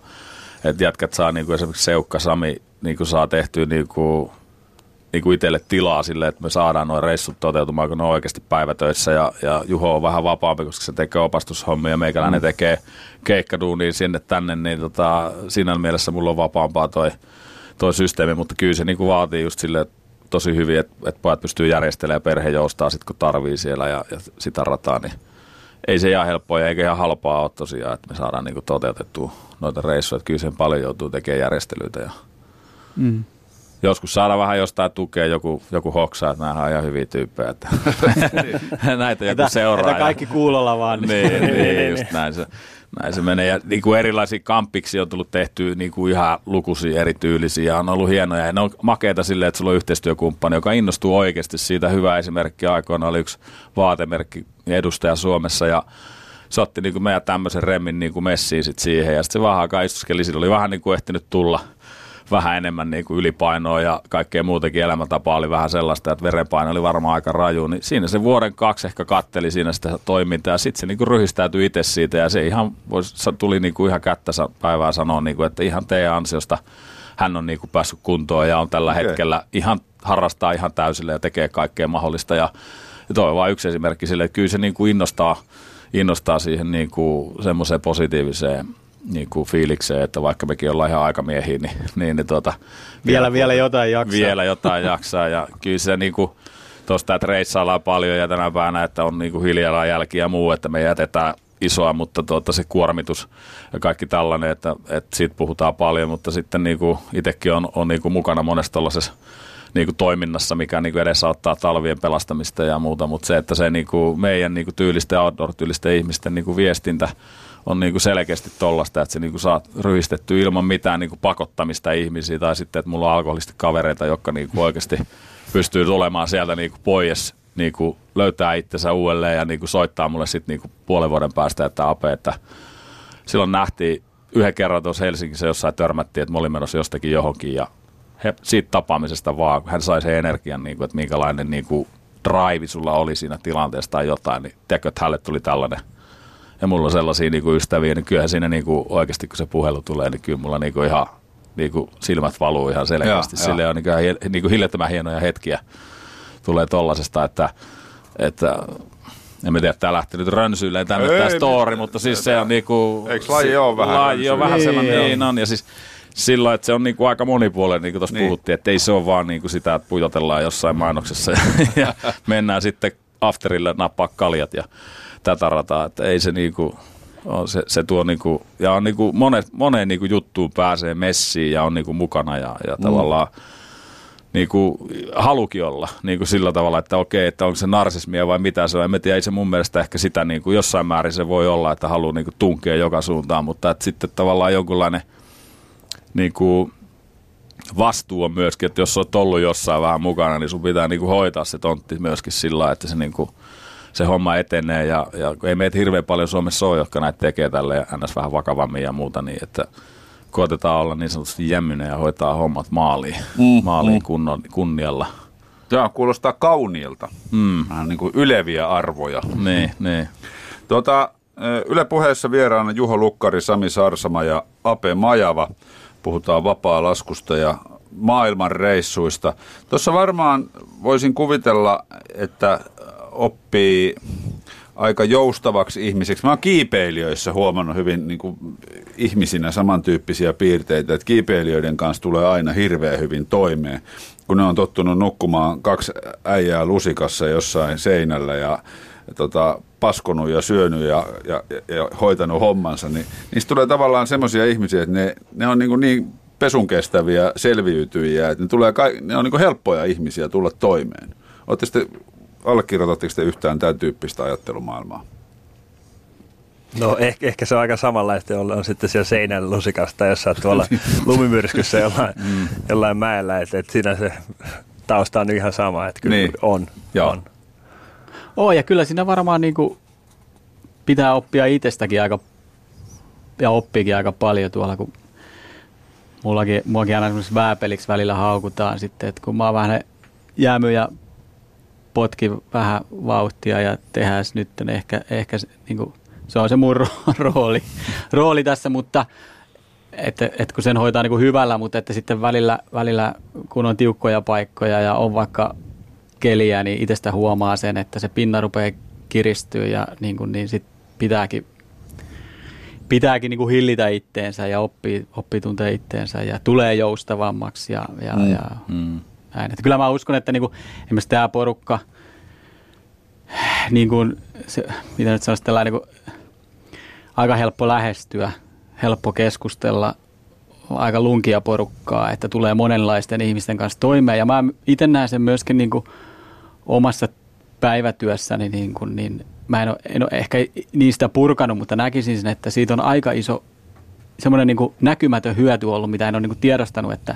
D: että jätkät saa niinku esimerkiksi Seukka Sami niinku saa tehtyä niinku niin kuin itselle tilaa sille, että me saadaan nuo reissut toteutumaan, kun ne on oikeasti päivätöissä. Ja, ja Juho on vähän vapaampi, koska se tekee opastushommia ja meikäläinen mm. tekee keikkaduunia sinne tänne, niin tota, siinä mielessä mulla on vapaampaa toi, toi systeemi, mutta kyllä se niin kuin vaatii just sille tosi hyvin, että, että pojat pystyy järjestelemään ja perhe joustaa sitten kun tarvii siellä ja, ja sitä rataa, niin ei se ihan helppoa ja eikä ihan halpaa ole tosiaan, että me saadaan niin kuin toteutettua noita reissuja, että kyllä sen paljon joutuu tekemään järjestelyitä ja mm joskus saada vähän jostain tukea joku, joku hoksaa, että nämä on ihan hyviä tyyppejä, että näitä joku että, seuraa.
C: Että kaikki kuulolla vaan.
D: niin, niin, just näin se, näin se menee. Ja niin kuin erilaisia kampiksi on tullut tehty niin kuin ihan lukuisia erityylisiä ja on ollut hienoja. Ja ne on makeita silleen, että sulla on yhteistyökumppani, joka innostuu oikeasti siitä. Hyvä esimerkki aikoina oli yksi vaatemerkki edustaja Suomessa ja se otti niin kuin meidän tämmöisen remmin niin kuin messiin sit siihen ja sitten se vähän aikaa istuskeli. Sillä oli vähän niin kuin ehtinyt tulla – vähän enemmän niin kuin ylipainoa ja kaikkea muutakin elämäntapaa oli vähän sellaista, että verenpaino oli varmaan aika raju, niin siinä se vuoden kaksi ehkä katteli siinä sitä toimintaa ja sitten se niin kuin ryhistäytyi itse siitä ja se ihan vois, tuli niin kuin ihan kättä päivää sanoa, niin kuin, että ihan teidän ansiosta hän on niin kuin päässyt kuntoon ja on tällä okay. hetkellä ihan harrastaa ihan täysillä ja tekee kaikkea mahdollista ja, ja toi on vain yksi esimerkki sille, että kyllä se niin kuin innostaa, innostaa siihen niin kuin semmoiseen positiiviseen niin kuin fiilikseen, että vaikka mekin ollaan ihan aikamiehiä, niin, niin, niin tuota,
C: vielä, vielä jotain jaksaa.
D: Vielä jotain jaksaa ja kyllä se niin kuin, tuosta, että reissaillaan paljon ja tänä päivänä, että on niin kuin jälki ja muu, että me jätetään isoa, mutta tuota, se kuormitus ja kaikki tällainen, että, että siitä puhutaan paljon, mutta sitten niin kuin itsekin on, on niin kuin mukana monessa tuollaisessa niin kuin toiminnassa, mikä niin kuin edesauttaa talvien pelastamista ja muuta, mutta se, että se niin kuin meidän niin kuin tyylisten outdoor-tyylisten ihmisten niin kuin viestintä on niin kuin selkeästi tollasta, että se niin kuin saa ryhistetty ilman mitään niin kuin pakottamista ihmisiä tai sitten, että mulla on alkoholisesti kavereita, jotka niin kuin oikeasti pystyy tulemaan sieltä niin kuin pois, niin kuin löytää itsensä uudelleen ja niin kuin soittaa mulle sitten niin kuin puolen vuoden päästä, että Ape, että silloin nähtiin yhden kerran tuossa Helsingissä jossain törmättiin, että mä olin menossa jostakin johonkin ja he, siitä tapaamisesta vaan, kun hän sai sen energian, niin kuin, että minkälainen niin kuin drive sulla oli siinä tilanteessa tai jotain, niin tiedätkö, että hänelle tuli tällainen – ja mulla on sellaisia niin kuin ystäviä, niin kyllähän siinä niin kuin oikeasti kun se puhelu tulee, niin kyllä mulla niin kuin ihan niin kuin silmät valuu ihan selkeästi. Ja, Sille ja. on niin kuin, niin kuin hiljattoman hienoja hetkiä tulee tollasesta, että, että en mä tiedä, tämä lähti nyt rönsyilleen tänne tämä story, mutta siis se on niinku...
B: Eikö laji ole vähän
D: Laji on vähän sellainen, niin on. Ja siis silloin, että se on niinku aika monipuolinen, niin kuin tuossa niin. puhuttiin, että ei se ole vaan niinku sitä, että pujotellaan jossain mainoksessa ja, ja mennään sitten afterille nappaa kaljat ja tätä rataa, että ei se niinku, on se, se tuo niinku, ja on niinku monet, moneen niinku juttuun pääsee messiin ja on niinku mukana ja, ja mm. tavallaan niinku, halukin olla niinku sillä tavalla, että okei, että onko se narsismia vai mitä se on. En tiedä, ei se mun mielestä ehkä sitä niinku, jossain määrin se voi olla, että haluaa niinku tunkea joka suuntaan, mutta että sitten tavallaan jonkunlainen niinku, vastuu on myöskin, että jos olet ollut jossain vähän mukana, niin sun pitää niinku hoitaa se tontti myöskin sillä että se niinku, se homma etenee ja, ja ei meitä hirveän paljon Suomessa ole, jotka näitä tekee tälle ja ns. vähän vakavammin ja muuta, niin että koetetaan olla niin sanotusti jämminen ja hoitaa hommat maaliin, mm, maaliin mm. Kunnon, kunnialla.
B: Joo, kuulostaa kauniilta. Mm. Vähän niin kuin yleviä arvoja.
D: Niin, niin.
B: Tuota, Yle puheessa vieraana Juho Lukkari, Sami Sarsama ja Ape Majava. Puhutaan vapaa-laskusta ja maailman reissuista. Tuossa varmaan voisin kuvitella, että oppii aika joustavaksi ihmiseksi. Mä oon kiipeilijöissä huomannut hyvin niin kuin ihmisinä samantyyppisiä piirteitä, että kiipeilijöiden kanssa tulee aina hirveän hyvin toimeen, kun ne on tottunut nukkumaan kaksi äijää lusikassa jossain seinällä ja, tota, paskonut ja syönyt ja, ja, ja hoitanut hommansa, niin niistä tulee tavallaan semmoisia ihmisiä, että ne, ne on niin, niin pesun kestäviä selviytyjiä, että ne, tulee, ne on niin helppoja ihmisiä tulla toimeen. Olette sitten allekirjoitatteko te yhtään tämän tyyppistä ajattelumaailmaa?
E: No ehkä, ehkä se on aika samanlaista, on, on sitten siellä seinän lusikasta, jos sä tuolla lumimyrskyssä jollain, mm. jollain mäellä, että, että siinä se tausta on ihan sama, että kyllä niin. on. Joo. on.
C: Oh, ja kyllä siinä varmaan niin kuin pitää oppia itsestäkin aika, ja oppiikin aika paljon tuolla, kun mullakin, muakin aina esimerkiksi vääpeliksi välillä haukutaan sitten, että kun mä oon vähän jäämy ja potki vähän vauhtia ja tehdään nyt ehkä, ehkä niin kuin, se on se mun rooli, rooli tässä, mutta että, että kun sen hoitaa niin kuin hyvällä, mutta että sitten välillä, välillä, kun on tiukkoja paikkoja ja on vaikka keliä, niin itsestä huomaa sen, että se pinna rupeaa kiristyä ja niin, kuin, niin sit pitääkin, pitääkin niin kuin hillitä itteensä ja oppii, oppii tuntee itteensä ja tulee joustavammaksi ja, ja, mm. ja mm. Näin. Että kyllä mä uskon, että niin kuin, esimerkiksi tämä porukka, niin kuin, se, mitä nyt sanoisi, tällainen niin kuin, aika helppo lähestyä, helppo keskustella, aika lunkia porukkaa, että tulee monenlaisten ihmisten kanssa toimeen. Ja mä itse näen sen myöskin niin kuin omassa päivätyössäni, niin, kuin, niin mä en ole, en ole ehkä niistä purkanut, mutta näkisin sen, että siitä on aika iso semmoinen niin näkymätön hyöty ollut, mitä en ole niin kuin tiedostanut, että,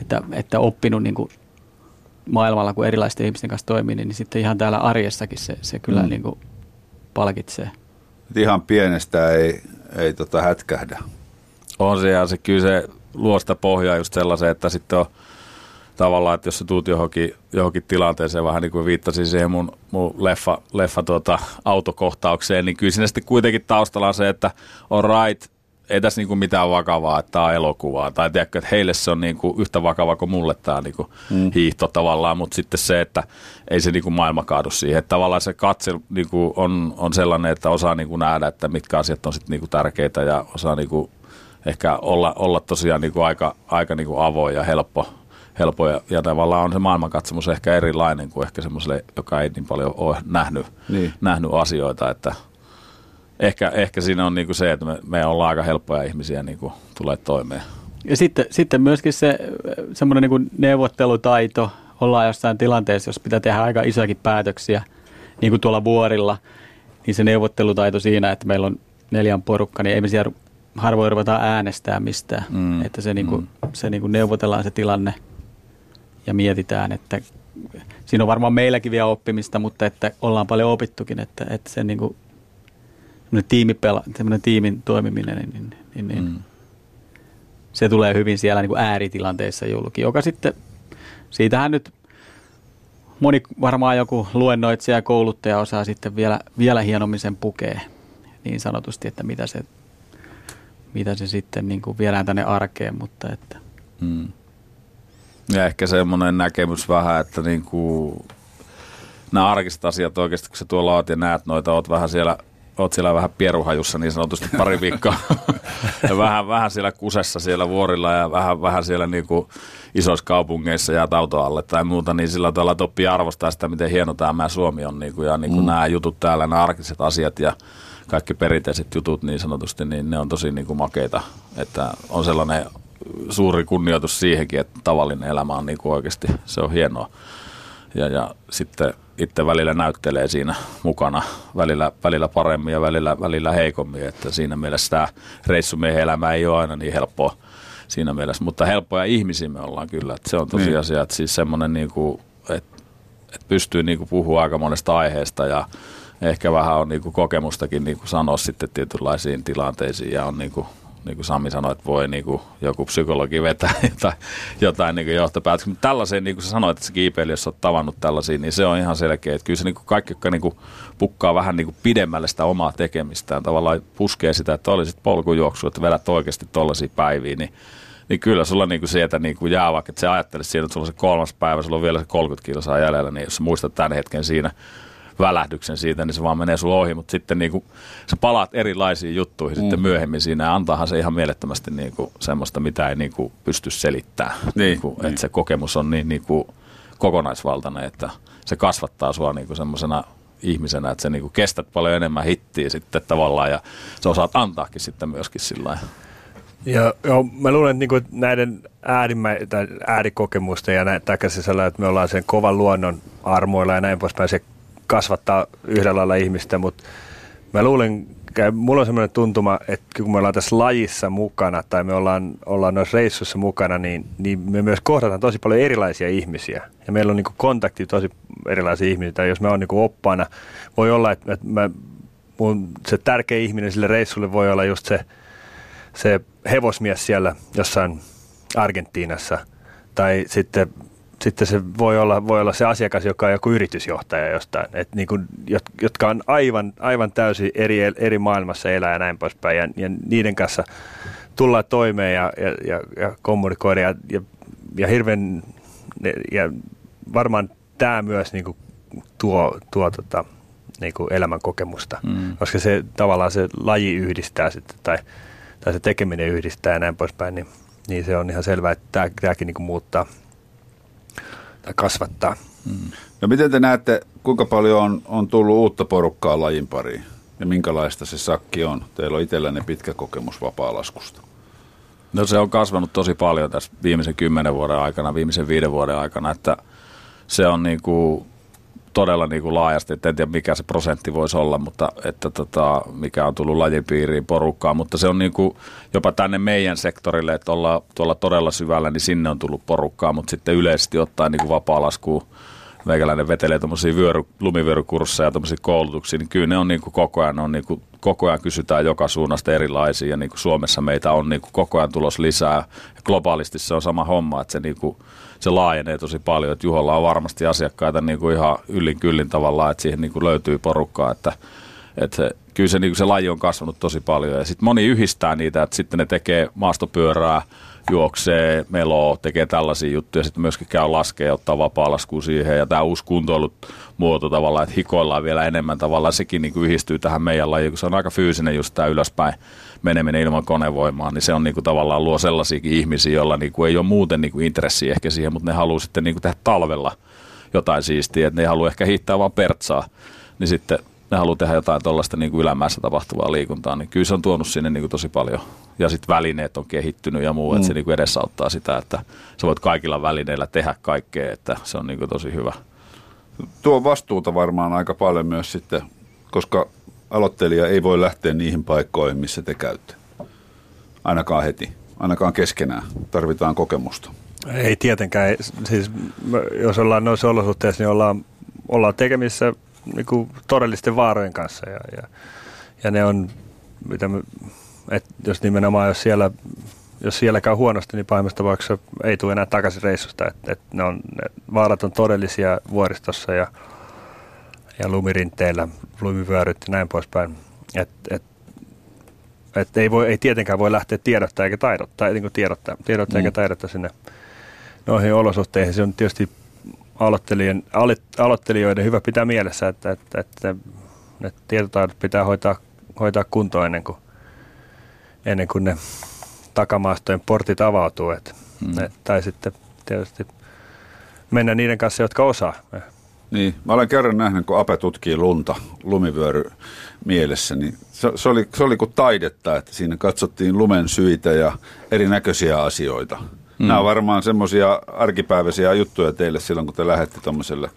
C: että, että oppinut niin kuin maailmalla, kun erilaisten ihmisten kanssa toimii, niin sitten ihan täällä arjessakin se, se kyllä mm. niin kuin palkitsee.
B: Et ihan pienestä ei, ei tota hätkähdä.
D: On se ja se kyllä se luo sitä pohjaa just sellaisen, että sitten on tavallaan, että jos sä tuut johonkin, johonkin tilanteeseen, vähän niin kuin viittasin siihen mun, mun leffa, leffa tuota, autokohtaukseen, niin kyllä siinä sitten kuitenkin taustalla on se, että on right, ei tässä niinku mitään vakavaa, että tämä on elokuvaa. Tai tiedätkö, että heille se on niinku yhtä vakava kuin mulle tämä niinku mm. hiihto tavallaan, mutta sitten se, että ei se niinku maailma kaadu siihen. Että tavallaan se katse niinku on, on sellainen, että osaa niinku nähdä, että mitkä asiat on sitten niinku tärkeitä ja osaa niinku ehkä olla, olla tosiaan niinku aika, aika niinku avoin ja helppo, helppo ja, ja tavallaan on se maailmankatsomus ehkä erilainen kuin ehkä semmoiselle, joka ei niin paljon ole nähnyt, niin. nähnyt asioita, että – ehkä, ehkä siinä on niinku se, että me, me ollaan aika helppoja ihmisiä niinku tulee toimeen.
C: Ja sitten, sitten myöskin se semmoinen niinku neuvottelutaito, ollaan jossain tilanteessa, jos pitää tehdä aika isojakin päätöksiä, niin kuin tuolla vuorilla, niin se neuvottelutaito siinä, että meillä on neljän porukka, niin ei me siellä harvoin ruveta äänestää mistään. Mm. Että se, niinku, mm. se niinku neuvotellaan se tilanne ja mietitään, että siinä on varmaan meilläkin vielä oppimista, mutta että ollaan paljon opittukin, että, että se niinku semmoinen, tiimipela, semmoinen tiimin toimiminen, niin, niin, niin, niin mm. se tulee hyvin siellä niin kuin ääritilanteissa julki, joka sitten, siitähän nyt moni varmaan joku luennoitsija ja kouluttaja osaa sitten vielä, vielä hienommin sen pukee niin sanotusti, että mitä se, mitä se sitten niin kuin viedään tänne arkeen, mutta että. Mm.
D: Ja ehkä semmoinen näkemys vähän, että niin kuin nämä arkiset asiat oikeasti, kun sä tuolla oot ja näet noita, oot vähän siellä – oot siellä vähän pieruhajussa niin sanotusti pari viikkoa. ja vähän, vähän siellä kusessa siellä vuorilla ja vähän, vähän siellä niin kuin isoissa kaupungeissa ja auto alle tai muuta, niin sillä tavalla oppii arvostaa sitä, miten hieno tämä Suomi on. Niin kuin, ja niin kuin mm. nämä jutut täällä, nämä arkiset asiat ja kaikki perinteiset jutut niin sanotusti, niin ne on tosi niin kuin makeita. Että on sellainen suuri kunnioitus siihenkin, että tavallinen elämä on niin kuin oikeasti, se on hienoa. Ja, ja sitten itse välillä näyttelee siinä mukana, välillä, välillä paremmin ja välillä, välillä heikommin, että siinä mielessä tämä reissumiehen elämä ei ole aina niin helppoa siinä mielessä, mutta helppoja ihmisiä me ollaan kyllä, että se on tosiasia, niin. että siis semmoinen niin kuin, että, että pystyy niin kuin puhua aika monesta aiheesta ja ehkä vähän on niin kuin kokemustakin niin kuin sanoa sitten tietynlaisiin tilanteisiin ja on niin kuin niin kuin Sami sanoi, että voi niin kuin joku psykologi vetää jotain, jotain niin johtopäätöksiä. Mutta tällaiseen, niin kuin sä sanoit, että se kiipeily, jos olet tavannut tällaisia, niin se on ihan selkeä. Että kyllä se niin kuin kaikki, jotka niin kuin pukkaa vähän niin kuin pidemmälle sitä omaa tekemistään, tavallaan puskee sitä, että olisit polkujuoksu, että vedät oikeasti tollaisia päiviä, niin niin kyllä sulla niin kuin sieltä niin kuin jää vaikka, että se ajattelisi siinä, että sulla on se kolmas päivä, sulla on vielä se 30 kilsaa jäljellä, niin jos muistat tämän hetken siinä, välähdyksen siitä, niin se vaan menee sulla ohi, mutta sitten niin kuin, sä palaat erilaisiin juttuihin mm. sitten myöhemmin siinä ja antaahan se ihan mielettömästi niin kuin, semmoista, mitä ei niin kuin, pysty selittämään. Niin, niin kuin, niin. Että se kokemus on niin, niin kuin, kokonaisvaltainen, että se kasvattaa sua niin kuin semmoisena ihmisenä, että sä niin kuin kestät paljon enemmän hittiä sitten tavallaan ja sä osaat antaakin sitten myöskin sillä lailla.
E: Ja, joo, mä luulen, että niinku näiden äärimmä, tai äärikokemusten ja näin sisällä, että me ollaan sen kovan luonnon armoilla ja näin poispäin, se kasvattaa yhdellä lailla ihmistä, mutta mä luulen, mulla on semmoinen tuntuma, että kun me ollaan tässä lajissa mukana tai me ollaan, ollaan noissa reissuissa mukana, niin, niin me myös kohdataan tosi paljon erilaisia ihmisiä. Ja meillä on niin kontakti tosi erilaisia ihmisiä. Tai jos mä oon niin oppaana, voi olla, että, että mä, mun, se tärkeä ihminen sille reissulle voi olla just se, se hevosmies siellä jossain Argentiinassa. Tai sitten sitten se voi olla, voi olla se asiakas, joka on joku yritysjohtaja jostain, et niin kuin, jotka on aivan, aivan täysin eri, eri maailmassa elää ja näin poispäin. Ja, ja niiden kanssa tulla toimeen ja, ja, ja, ja kommunikoida ja, ja, ja hirveän, ja varmaan tämä myös niin kuin tuo, tuo tota, niin kuin elämän kokemusta, mm. koska se tavallaan se laji yhdistää sitten tai, tai se tekeminen yhdistää ja näin poispäin, niin, niin se on ihan selvää, että tämä, tämäkin niin kuin muuttaa tai kasvattaa.
B: Mm. No miten te näette, kuinka paljon on, on tullut uutta porukkaa lajin pariin ja minkälaista se sakki on? Teillä on itsellänne pitkä kokemus vapaa-laskusta.
D: No se on kasvanut tosi paljon tässä viimeisen kymmenen vuoden aikana, viimeisen viiden vuoden aikana, että se on niin kuin todella niin kuin laajasti, että en tiedä mikä se prosentti voisi olla, mutta että tota, mikä on tullut lajipiiriin porukkaa, mutta se on niin kuin jopa tänne meidän sektorille, että ollaan tuolla todella syvällä, niin sinne on tullut porukkaa, mutta sitten yleisesti ottaen niin vapaa-laskuun meikäläinen vetelee tuommoisia vyöry, lumivyörykursseja ja koulutuksia, niin kyllä ne on niin kuin koko ajan, on niin kuin, koko ajan kysytään joka suunnasta erilaisia ja niin kuin Suomessa meitä on niin kuin koko ajan tulos lisää. Ja globaalisti se on sama homma, että se, niin kuin, se laajenee tosi paljon, että Juholla on varmasti asiakkaita niin kuin ihan yllin kyllin tavallaan, että siihen niin kuin löytyy porukkaa, että, että se, kyllä se, niin kuin se laji on kasvanut tosi paljon ja sitten moni yhdistää niitä, että sitten ne tekee maastopyörää, juoksee, meloo, tekee tällaisia juttuja, sitten myöskin käy laskee ottaa vapaa siihen. Ja tämä uusi muoto tavallaan, että hikoillaan vielä enemmän tavallaan, sekin niin kuin yhdistyy tähän meidän lajiin, kun se on aika fyysinen just tämä ylöspäin meneminen ilman konevoimaa, niin se on niin kuin tavallaan luo sellaisiakin ihmisiä, joilla niin kuin ei ole muuten niin kuin intressi ehkä siihen, mutta ne haluaa sitten niin kuin tehdä talvella jotain siistiä, että ne ei halua ehkä hiittää vaan pertsaa, niin sitten ne haluaa tehdä jotain tuollaista niin ylämäessä tapahtuvaa liikuntaa, niin kyllä se on tuonut sinne niin kuin tosi paljon. Ja sitten välineet on kehittynyt ja muu, mm. että se niin kuin edesauttaa sitä, että sä voit kaikilla välineillä tehdä kaikkea, että se on niin kuin tosi hyvä.
B: Tuo vastuuta varmaan aika paljon myös sitten, koska aloittelija ei voi lähteä niihin paikkoihin, missä te käytte. Ainakaan heti, ainakaan keskenään. Tarvitaan kokemusta.
E: Ei tietenkään. Siis, jos ollaan noissa olosuhteissa, niin ollaan, ollaan tekemissä niin kuin todellisten vaarojen kanssa. Ja, ja, ja ne on, mitä me, et jos nimenomaan jos siellä, jos siellä käy huonosti, niin pahimmassa tapauksessa ei tule enää takaisin reissusta. Et, et ne, on, ne vaarat on todellisia vuoristossa ja, ja lumirinteillä, lumivyöryt ja näin poispäin. Et, et, et ei, voi, ei tietenkään voi lähteä tiedottaa eikä taidottaa, niin tiedottaa, tiedottaa mm. eikä taidottaa sinne noihin olosuhteihin. Se on tietysti aloittelijoiden, aloittelijoiden hyvä pitää mielessä, että, että, että ne tietotaidot pitää hoitaa, hoitaa kuntoon ennen kuin, ennen kuin ne takamaastojen portit avautuu. Et, hmm. et, tai sitten tietysti mennä niiden kanssa, jotka osaa.
B: Niin, mä olen kerran nähnyt, kun Ape tutkii lunta lumivyöry mielessä, niin se, se, oli, se oli kuin taidetta, että siinä katsottiin lumen syitä ja erinäköisiä asioita. Mm. Nämä on varmaan semmoisia arkipäiväisiä juttuja teille silloin, kun te lähdette tuommoiselle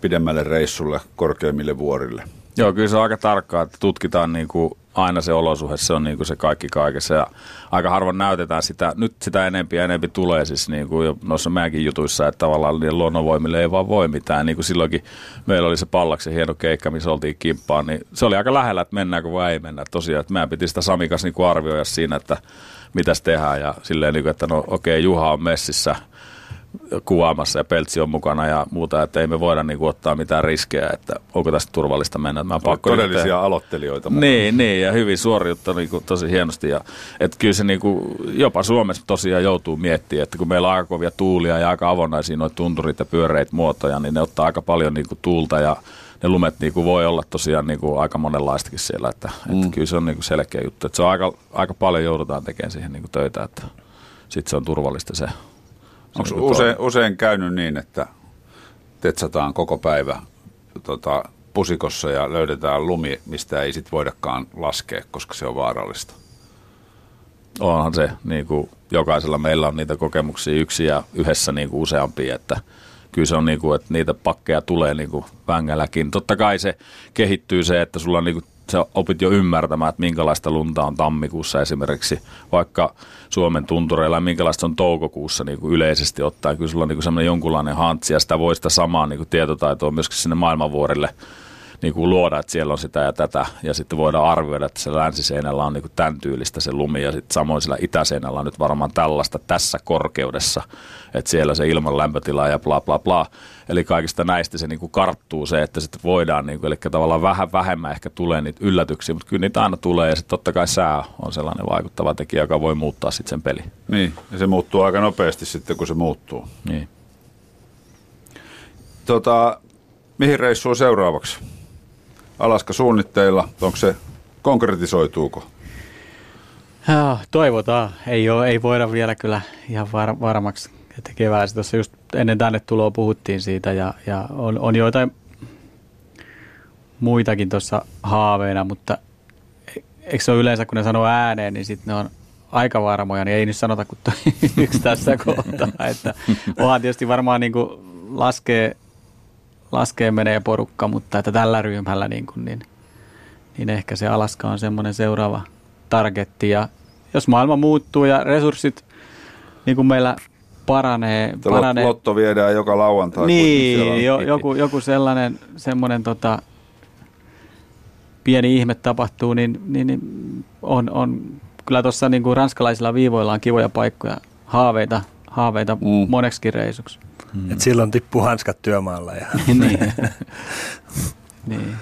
B: pidemmälle reissulle, korkeimmille vuorille.
D: Joo, kyllä se on aika tarkkaa, että tutkitaan niin kuin aina se olosuhe, se on niin kuin se kaikki kaikessa. Ja aika harvoin näytetään sitä, nyt sitä enempi ja enempi tulee siis niin kuin jo noissa meidänkin jutuissa, että tavallaan niiden luonnonvoimille ei vaan voi mitään, niin kuin silloinkin meillä oli se pallaksen hieno keikka, missä oltiin kimppaan, niin se oli aika lähellä, että mennäänkö vai ei mennä. Tosiaan, että meidän piti sitä Samikas niin kuin arvioida siinä, että mitäs tehdään. Ja silleen, niin kuin, että no okei, okay, Juha on messissä kuvaamassa ja Peltsi on mukana ja muuta, että ei me voida niin kuin, ottaa mitään riskejä, että onko tästä turvallista mennä. Mä
B: pakko Todellisia tehdä. aloittelijoita.
D: Mukana. Niin, niin, ja hyvin suoriutta niin kuin, tosi hienosti. Ja, että kyllä se niin kuin, jopa Suomessa tosiaan joutuu miettimään, että kun meillä on aika kovia tuulia ja aika avonaisia noita tunturit ja pyöreitä muotoja, niin ne ottaa aika paljon niin kuin, tuulta ja ne lumet niin kuin voi olla tosiaan niin kuin aika monenlaistakin siellä, että, mm. että kyllä se on niin kuin selkeä juttu. Että se on aika, aika paljon joudutaan tekemään siihen niin kuin töitä, että sitten se on turvallista se.
B: Onko niin usein, usein käynyt niin, että tetsataan koko päivä tota, pusikossa ja löydetään lumi, mistä ei sitten voidakaan laskea, koska se on vaarallista?
D: Onhan se, niin kuin jokaisella meillä on niitä kokemuksia yksi ja yhdessä niin kuin useampia, että – kyllä se on niin kuin, että niitä pakkeja tulee niin kuin vängälläkin. Totta kai se kehittyy se, että sulla niin kuin, sä opit jo ymmärtämään, että minkälaista lunta on tammikuussa esimerkiksi, vaikka Suomen tuntureilla ja minkälaista on toukokuussa niin kuin yleisesti ottaen. Kyllä sulla on niin kuin jonkunlainen hantsi ja sitä voi sitä samaa niin kuin tietotaitoa myöskin sinne maailmanvuorille niin kuin luoda, että siellä on sitä ja tätä, ja sitten voidaan arvioida, että se länsiseinällä on niin kuin tämän tyylistä se lumi, ja sitten samoin sillä itäseinällä on nyt varmaan tällaista tässä korkeudessa, että siellä se ilman lämpötila ja bla bla bla. Eli kaikista näistä se niin kuin karttuu se, että sitten voidaan, niin kuin, eli tavallaan vähän vähemmän ehkä tulee niitä yllätyksiä, mutta kyllä niitä aina tulee, ja sitten totta kai sää on sellainen vaikuttava tekijä, joka voi muuttaa sitten sen peli.
B: Niin, ja se muuttuu aika nopeasti sitten, kun se muuttuu.
D: Niin.
B: Tota, mihin reissuun seuraavaksi? Alaska suunnitteilla, onko se, konkretisoituuko?
C: Joo, toivotaan. Ei, ole, ei voida vielä kyllä ihan var, varmaksi, että keväällä tuossa just ennen tänne tuloa puhuttiin siitä ja, ja on, on joitain muitakin tuossa haaveina, mutta e- eikö se ole yleensä, kun ne sanoo ääneen, niin sitten ne on aika varmoja, niin ei nyt sanota kuin yksi tässä kohtaa. Että onhan tietysti varmaan niin kuin laskee, laskee menee porukka, mutta että tällä ryhmällä niin, kuin, niin, niin ehkä se Alaska on semmoinen seuraava targetti. Ja jos maailma muuttuu ja resurssit niin kuin meillä paranee. Paranee
B: Lotto viedään joka lauantai.
C: niin, jo, joku, joku sellainen semmoinen tota, pieni ihme tapahtuu, niin, niin, niin on, on kyllä tuossa niin kuin ranskalaisilla viivoilla on kivoja paikkoja, haaveita, haaveita
B: Mm.
C: moneksi reissuksi.
E: Mm. Et silloin tippuu hanskat työmaalla. Ja
C: niin. niin.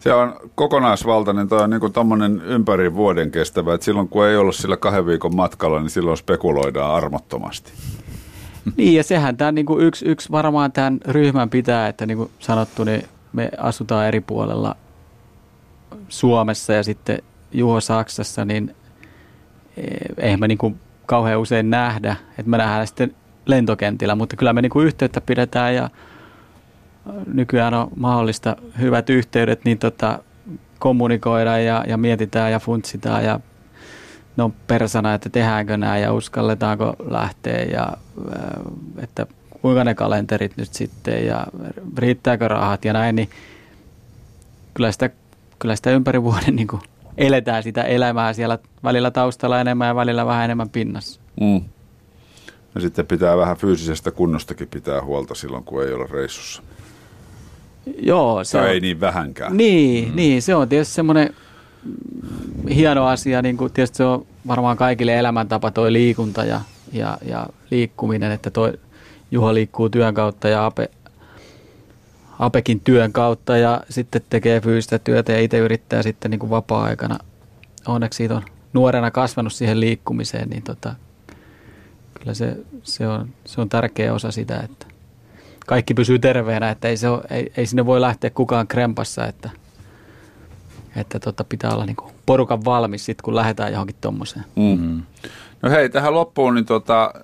B: Se on kokonaisvaltainen, toi on niin tommonen ympäri vuoden kestävä, että silloin kun ei ollut sillä kahden viikon matkalla, niin silloin spekuloidaan armottomasti.
C: niin, ja sehän tämä niin yksi, yksi varmaan tämän ryhmän pitää, että niin kuin sanottu, niin me asutaan eri puolella Suomessa ja sitten Juho Saksassa, niin eh, eihän me niin kuin kauhean usein nähdä, että me nähdään sitten lentokentillä, mutta kyllä me niin kuin yhteyttä pidetään ja nykyään on mahdollista hyvät yhteydet, niin tota, kommunikoidaan ja, ja mietitään ja funtsitaan ja no persana, että tehdäänkö nämä ja uskalletaanko lähteä ja äh, että kuinka ne kalenterit nyt sitten ja riittääkö rahat ja näin, niin kyllä sitä, kyllä sitä ympäri vuoden niin kuin eletään sitä elämää siellä välillä taustalla enemmän ja välillä vähän enemmän pinnassa.
B: Mm. Ja sitten pitää vähän fyysisestä kunnostakin pitää huolta silloin, kun ei ole reissussa.
C: Joo, se
B: Se
C: on,
B: ei niin vähänkään.
C: Niin, mm. niin, se on tietysti semmoinen mm, hieno asia, niin kuin tietysti se on varmaan kaikille elämäntapa toi liikunta ja, ja, ja liikkuminen, että toi Juho liikkuu työn kautta ja Ape, Apekin työn kautta ja sitten tekee fyysistä työtä ja itse yrittää sitten niin kuin vapaa-aikana. Onneksi siitä on nuorena kasvanut siihen liikkumiseen, niin tota, kyllä se, se, on, se on tärkeä osa sitä, että kaikki pysyy terveenä, että ei, se ole, ei, ei sinne voi lähteä kukaan krempassa, että, että tota pitää olla niin porukan valmis sitten, kun lähdetään johonkin tommoseen.
B: Mm. No hei, tähän loppuun niin tota,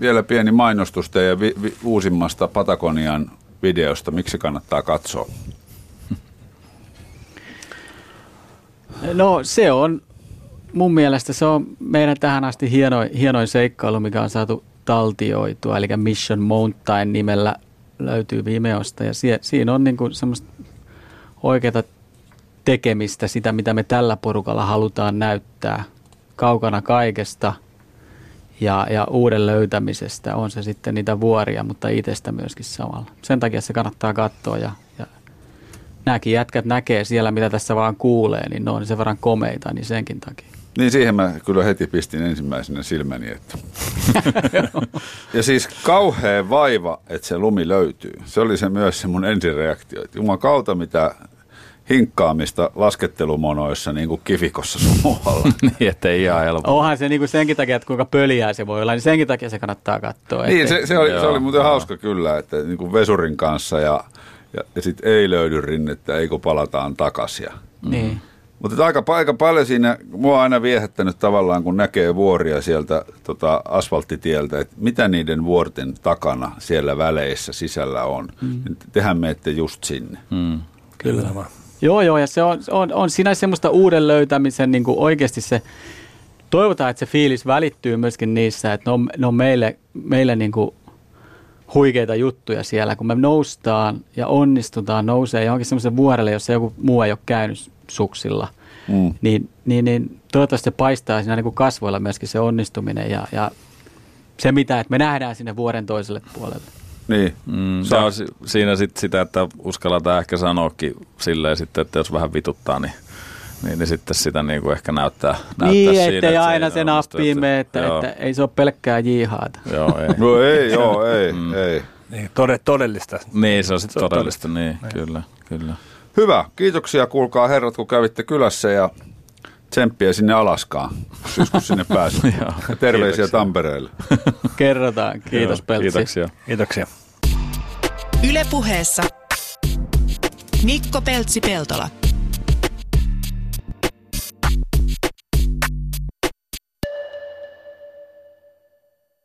B: vielä pieni mainostus teidän vi- vi- uusimmasta Patagonian videosta. Miksi kannattaa katsoa?
C: No se on, mun mielestä se on meidän tähän asti hienoin, hienoin seikkailu, mikä on saatu taltioitua, eli Mission Mountain nimellä löytyy Vimeosta ja sie, siinä on niinku semmoista oikeata tekemistä, sitä mitä me tällä porukalla halutaan näyttää kaukana kaikesta ja, ja uuden löytämisestä. On se sitten niitä vuoria, mutta itsestä myöskin samalla. Sen takia se kannattaa katsoa ja, ja nämäkin jätkät näkee siellä, mitä tässä vaan kuulee, niin ne on sen verran komeita, niin senkin takia.
B: Niin siihen mä kyllä heti pistin ensimmäisenä silmäni. Että. ja siis kauhea vaiva, että se lumi löytyy. Se oli se myös se mun ensireaktio. Että Juman kautta mitä hinkkaamista laskettelumonoissa niin kuin kivikossa sun muualla.
D: niin, ettei ihan helppo.
C: Onhan se niinku senkin takia, että kuinka pöliää se voi olla, niin senkin takia se kannattaa katsoa.
B: niin,
C: ettei-
B: se, se, oli, se
D: Joo,
B: oli muuten
D: joo.
B: hauska kyllä, että niin kuin vesurin kanssa ja, ja, ja sitten ei löydy rinnettä, eikö palataan takaisin.
C: Niin.
B: Mutta aika, aika paljon siinä, mua on aina viehättänyt tavallaan, kun näkee vuoria sieltä tota, asfalttitieltä, että mitä niiden vuorten takana siellä väleissä sisällä on. Mm. Tehän menette just sinne.
D: Mm.
E: Kyllä.
C: Joo, joo, ja se on, on, on siinä semmoista uuden löytämisen niin kuin oikeasti se, toivotaan, että se fiilis välittyy myöskin niissä, että ne on, ne on meille, meille niin kuin huikeita juttuja siellä, kun me noustaan ja onnistutaan nousee johonkin semmoisen vuorelle, jossa joku muu ei ole käynyt suksilla,
B: Mm.
C: niin, niin, niin toivottavasti se paistaa siinä niin kuin kasvoilla myöskin se onnistuminen ja, ja se mitä, että me nähdään sinne vuoren toiselle puolelle.
B: Niin.
D: Mm, se on si- siinä sit sitä, että uskalletaan ehkä sanoakin silleen sitten, että jos vähän vituttaa, niin, niin, niin sitten sitä niin kuin ehkä näyttää, näyttää
C: Niin,
D: siinä,
C: ettei
D: että se
C: aina
D: ei
C: se nappiin mene, että,
D: joo,
C: että ei se ole pelkkää jihaata.
D: Joo, ei.
B: No ei, joo, ei, ei.
E: Niin, tode, todellista.
D: Niin, se on sitten todellista, niin, kyllä, kyllä.
B: Hyvä. Kiitoksia kuulkaa herrat, kun kävitte kylässä ja tsemppiä sinne Alaskaan, joskus sinne pääsee. Terveisiä
D: kiitoksia.
B: Tampereelle.
C: Kerrotaan. Kiitos Peltsi.
D: Kiitoksia.
E: Kiitoksia.
A: Yle puheessa Mikko Peltsi-Peltola.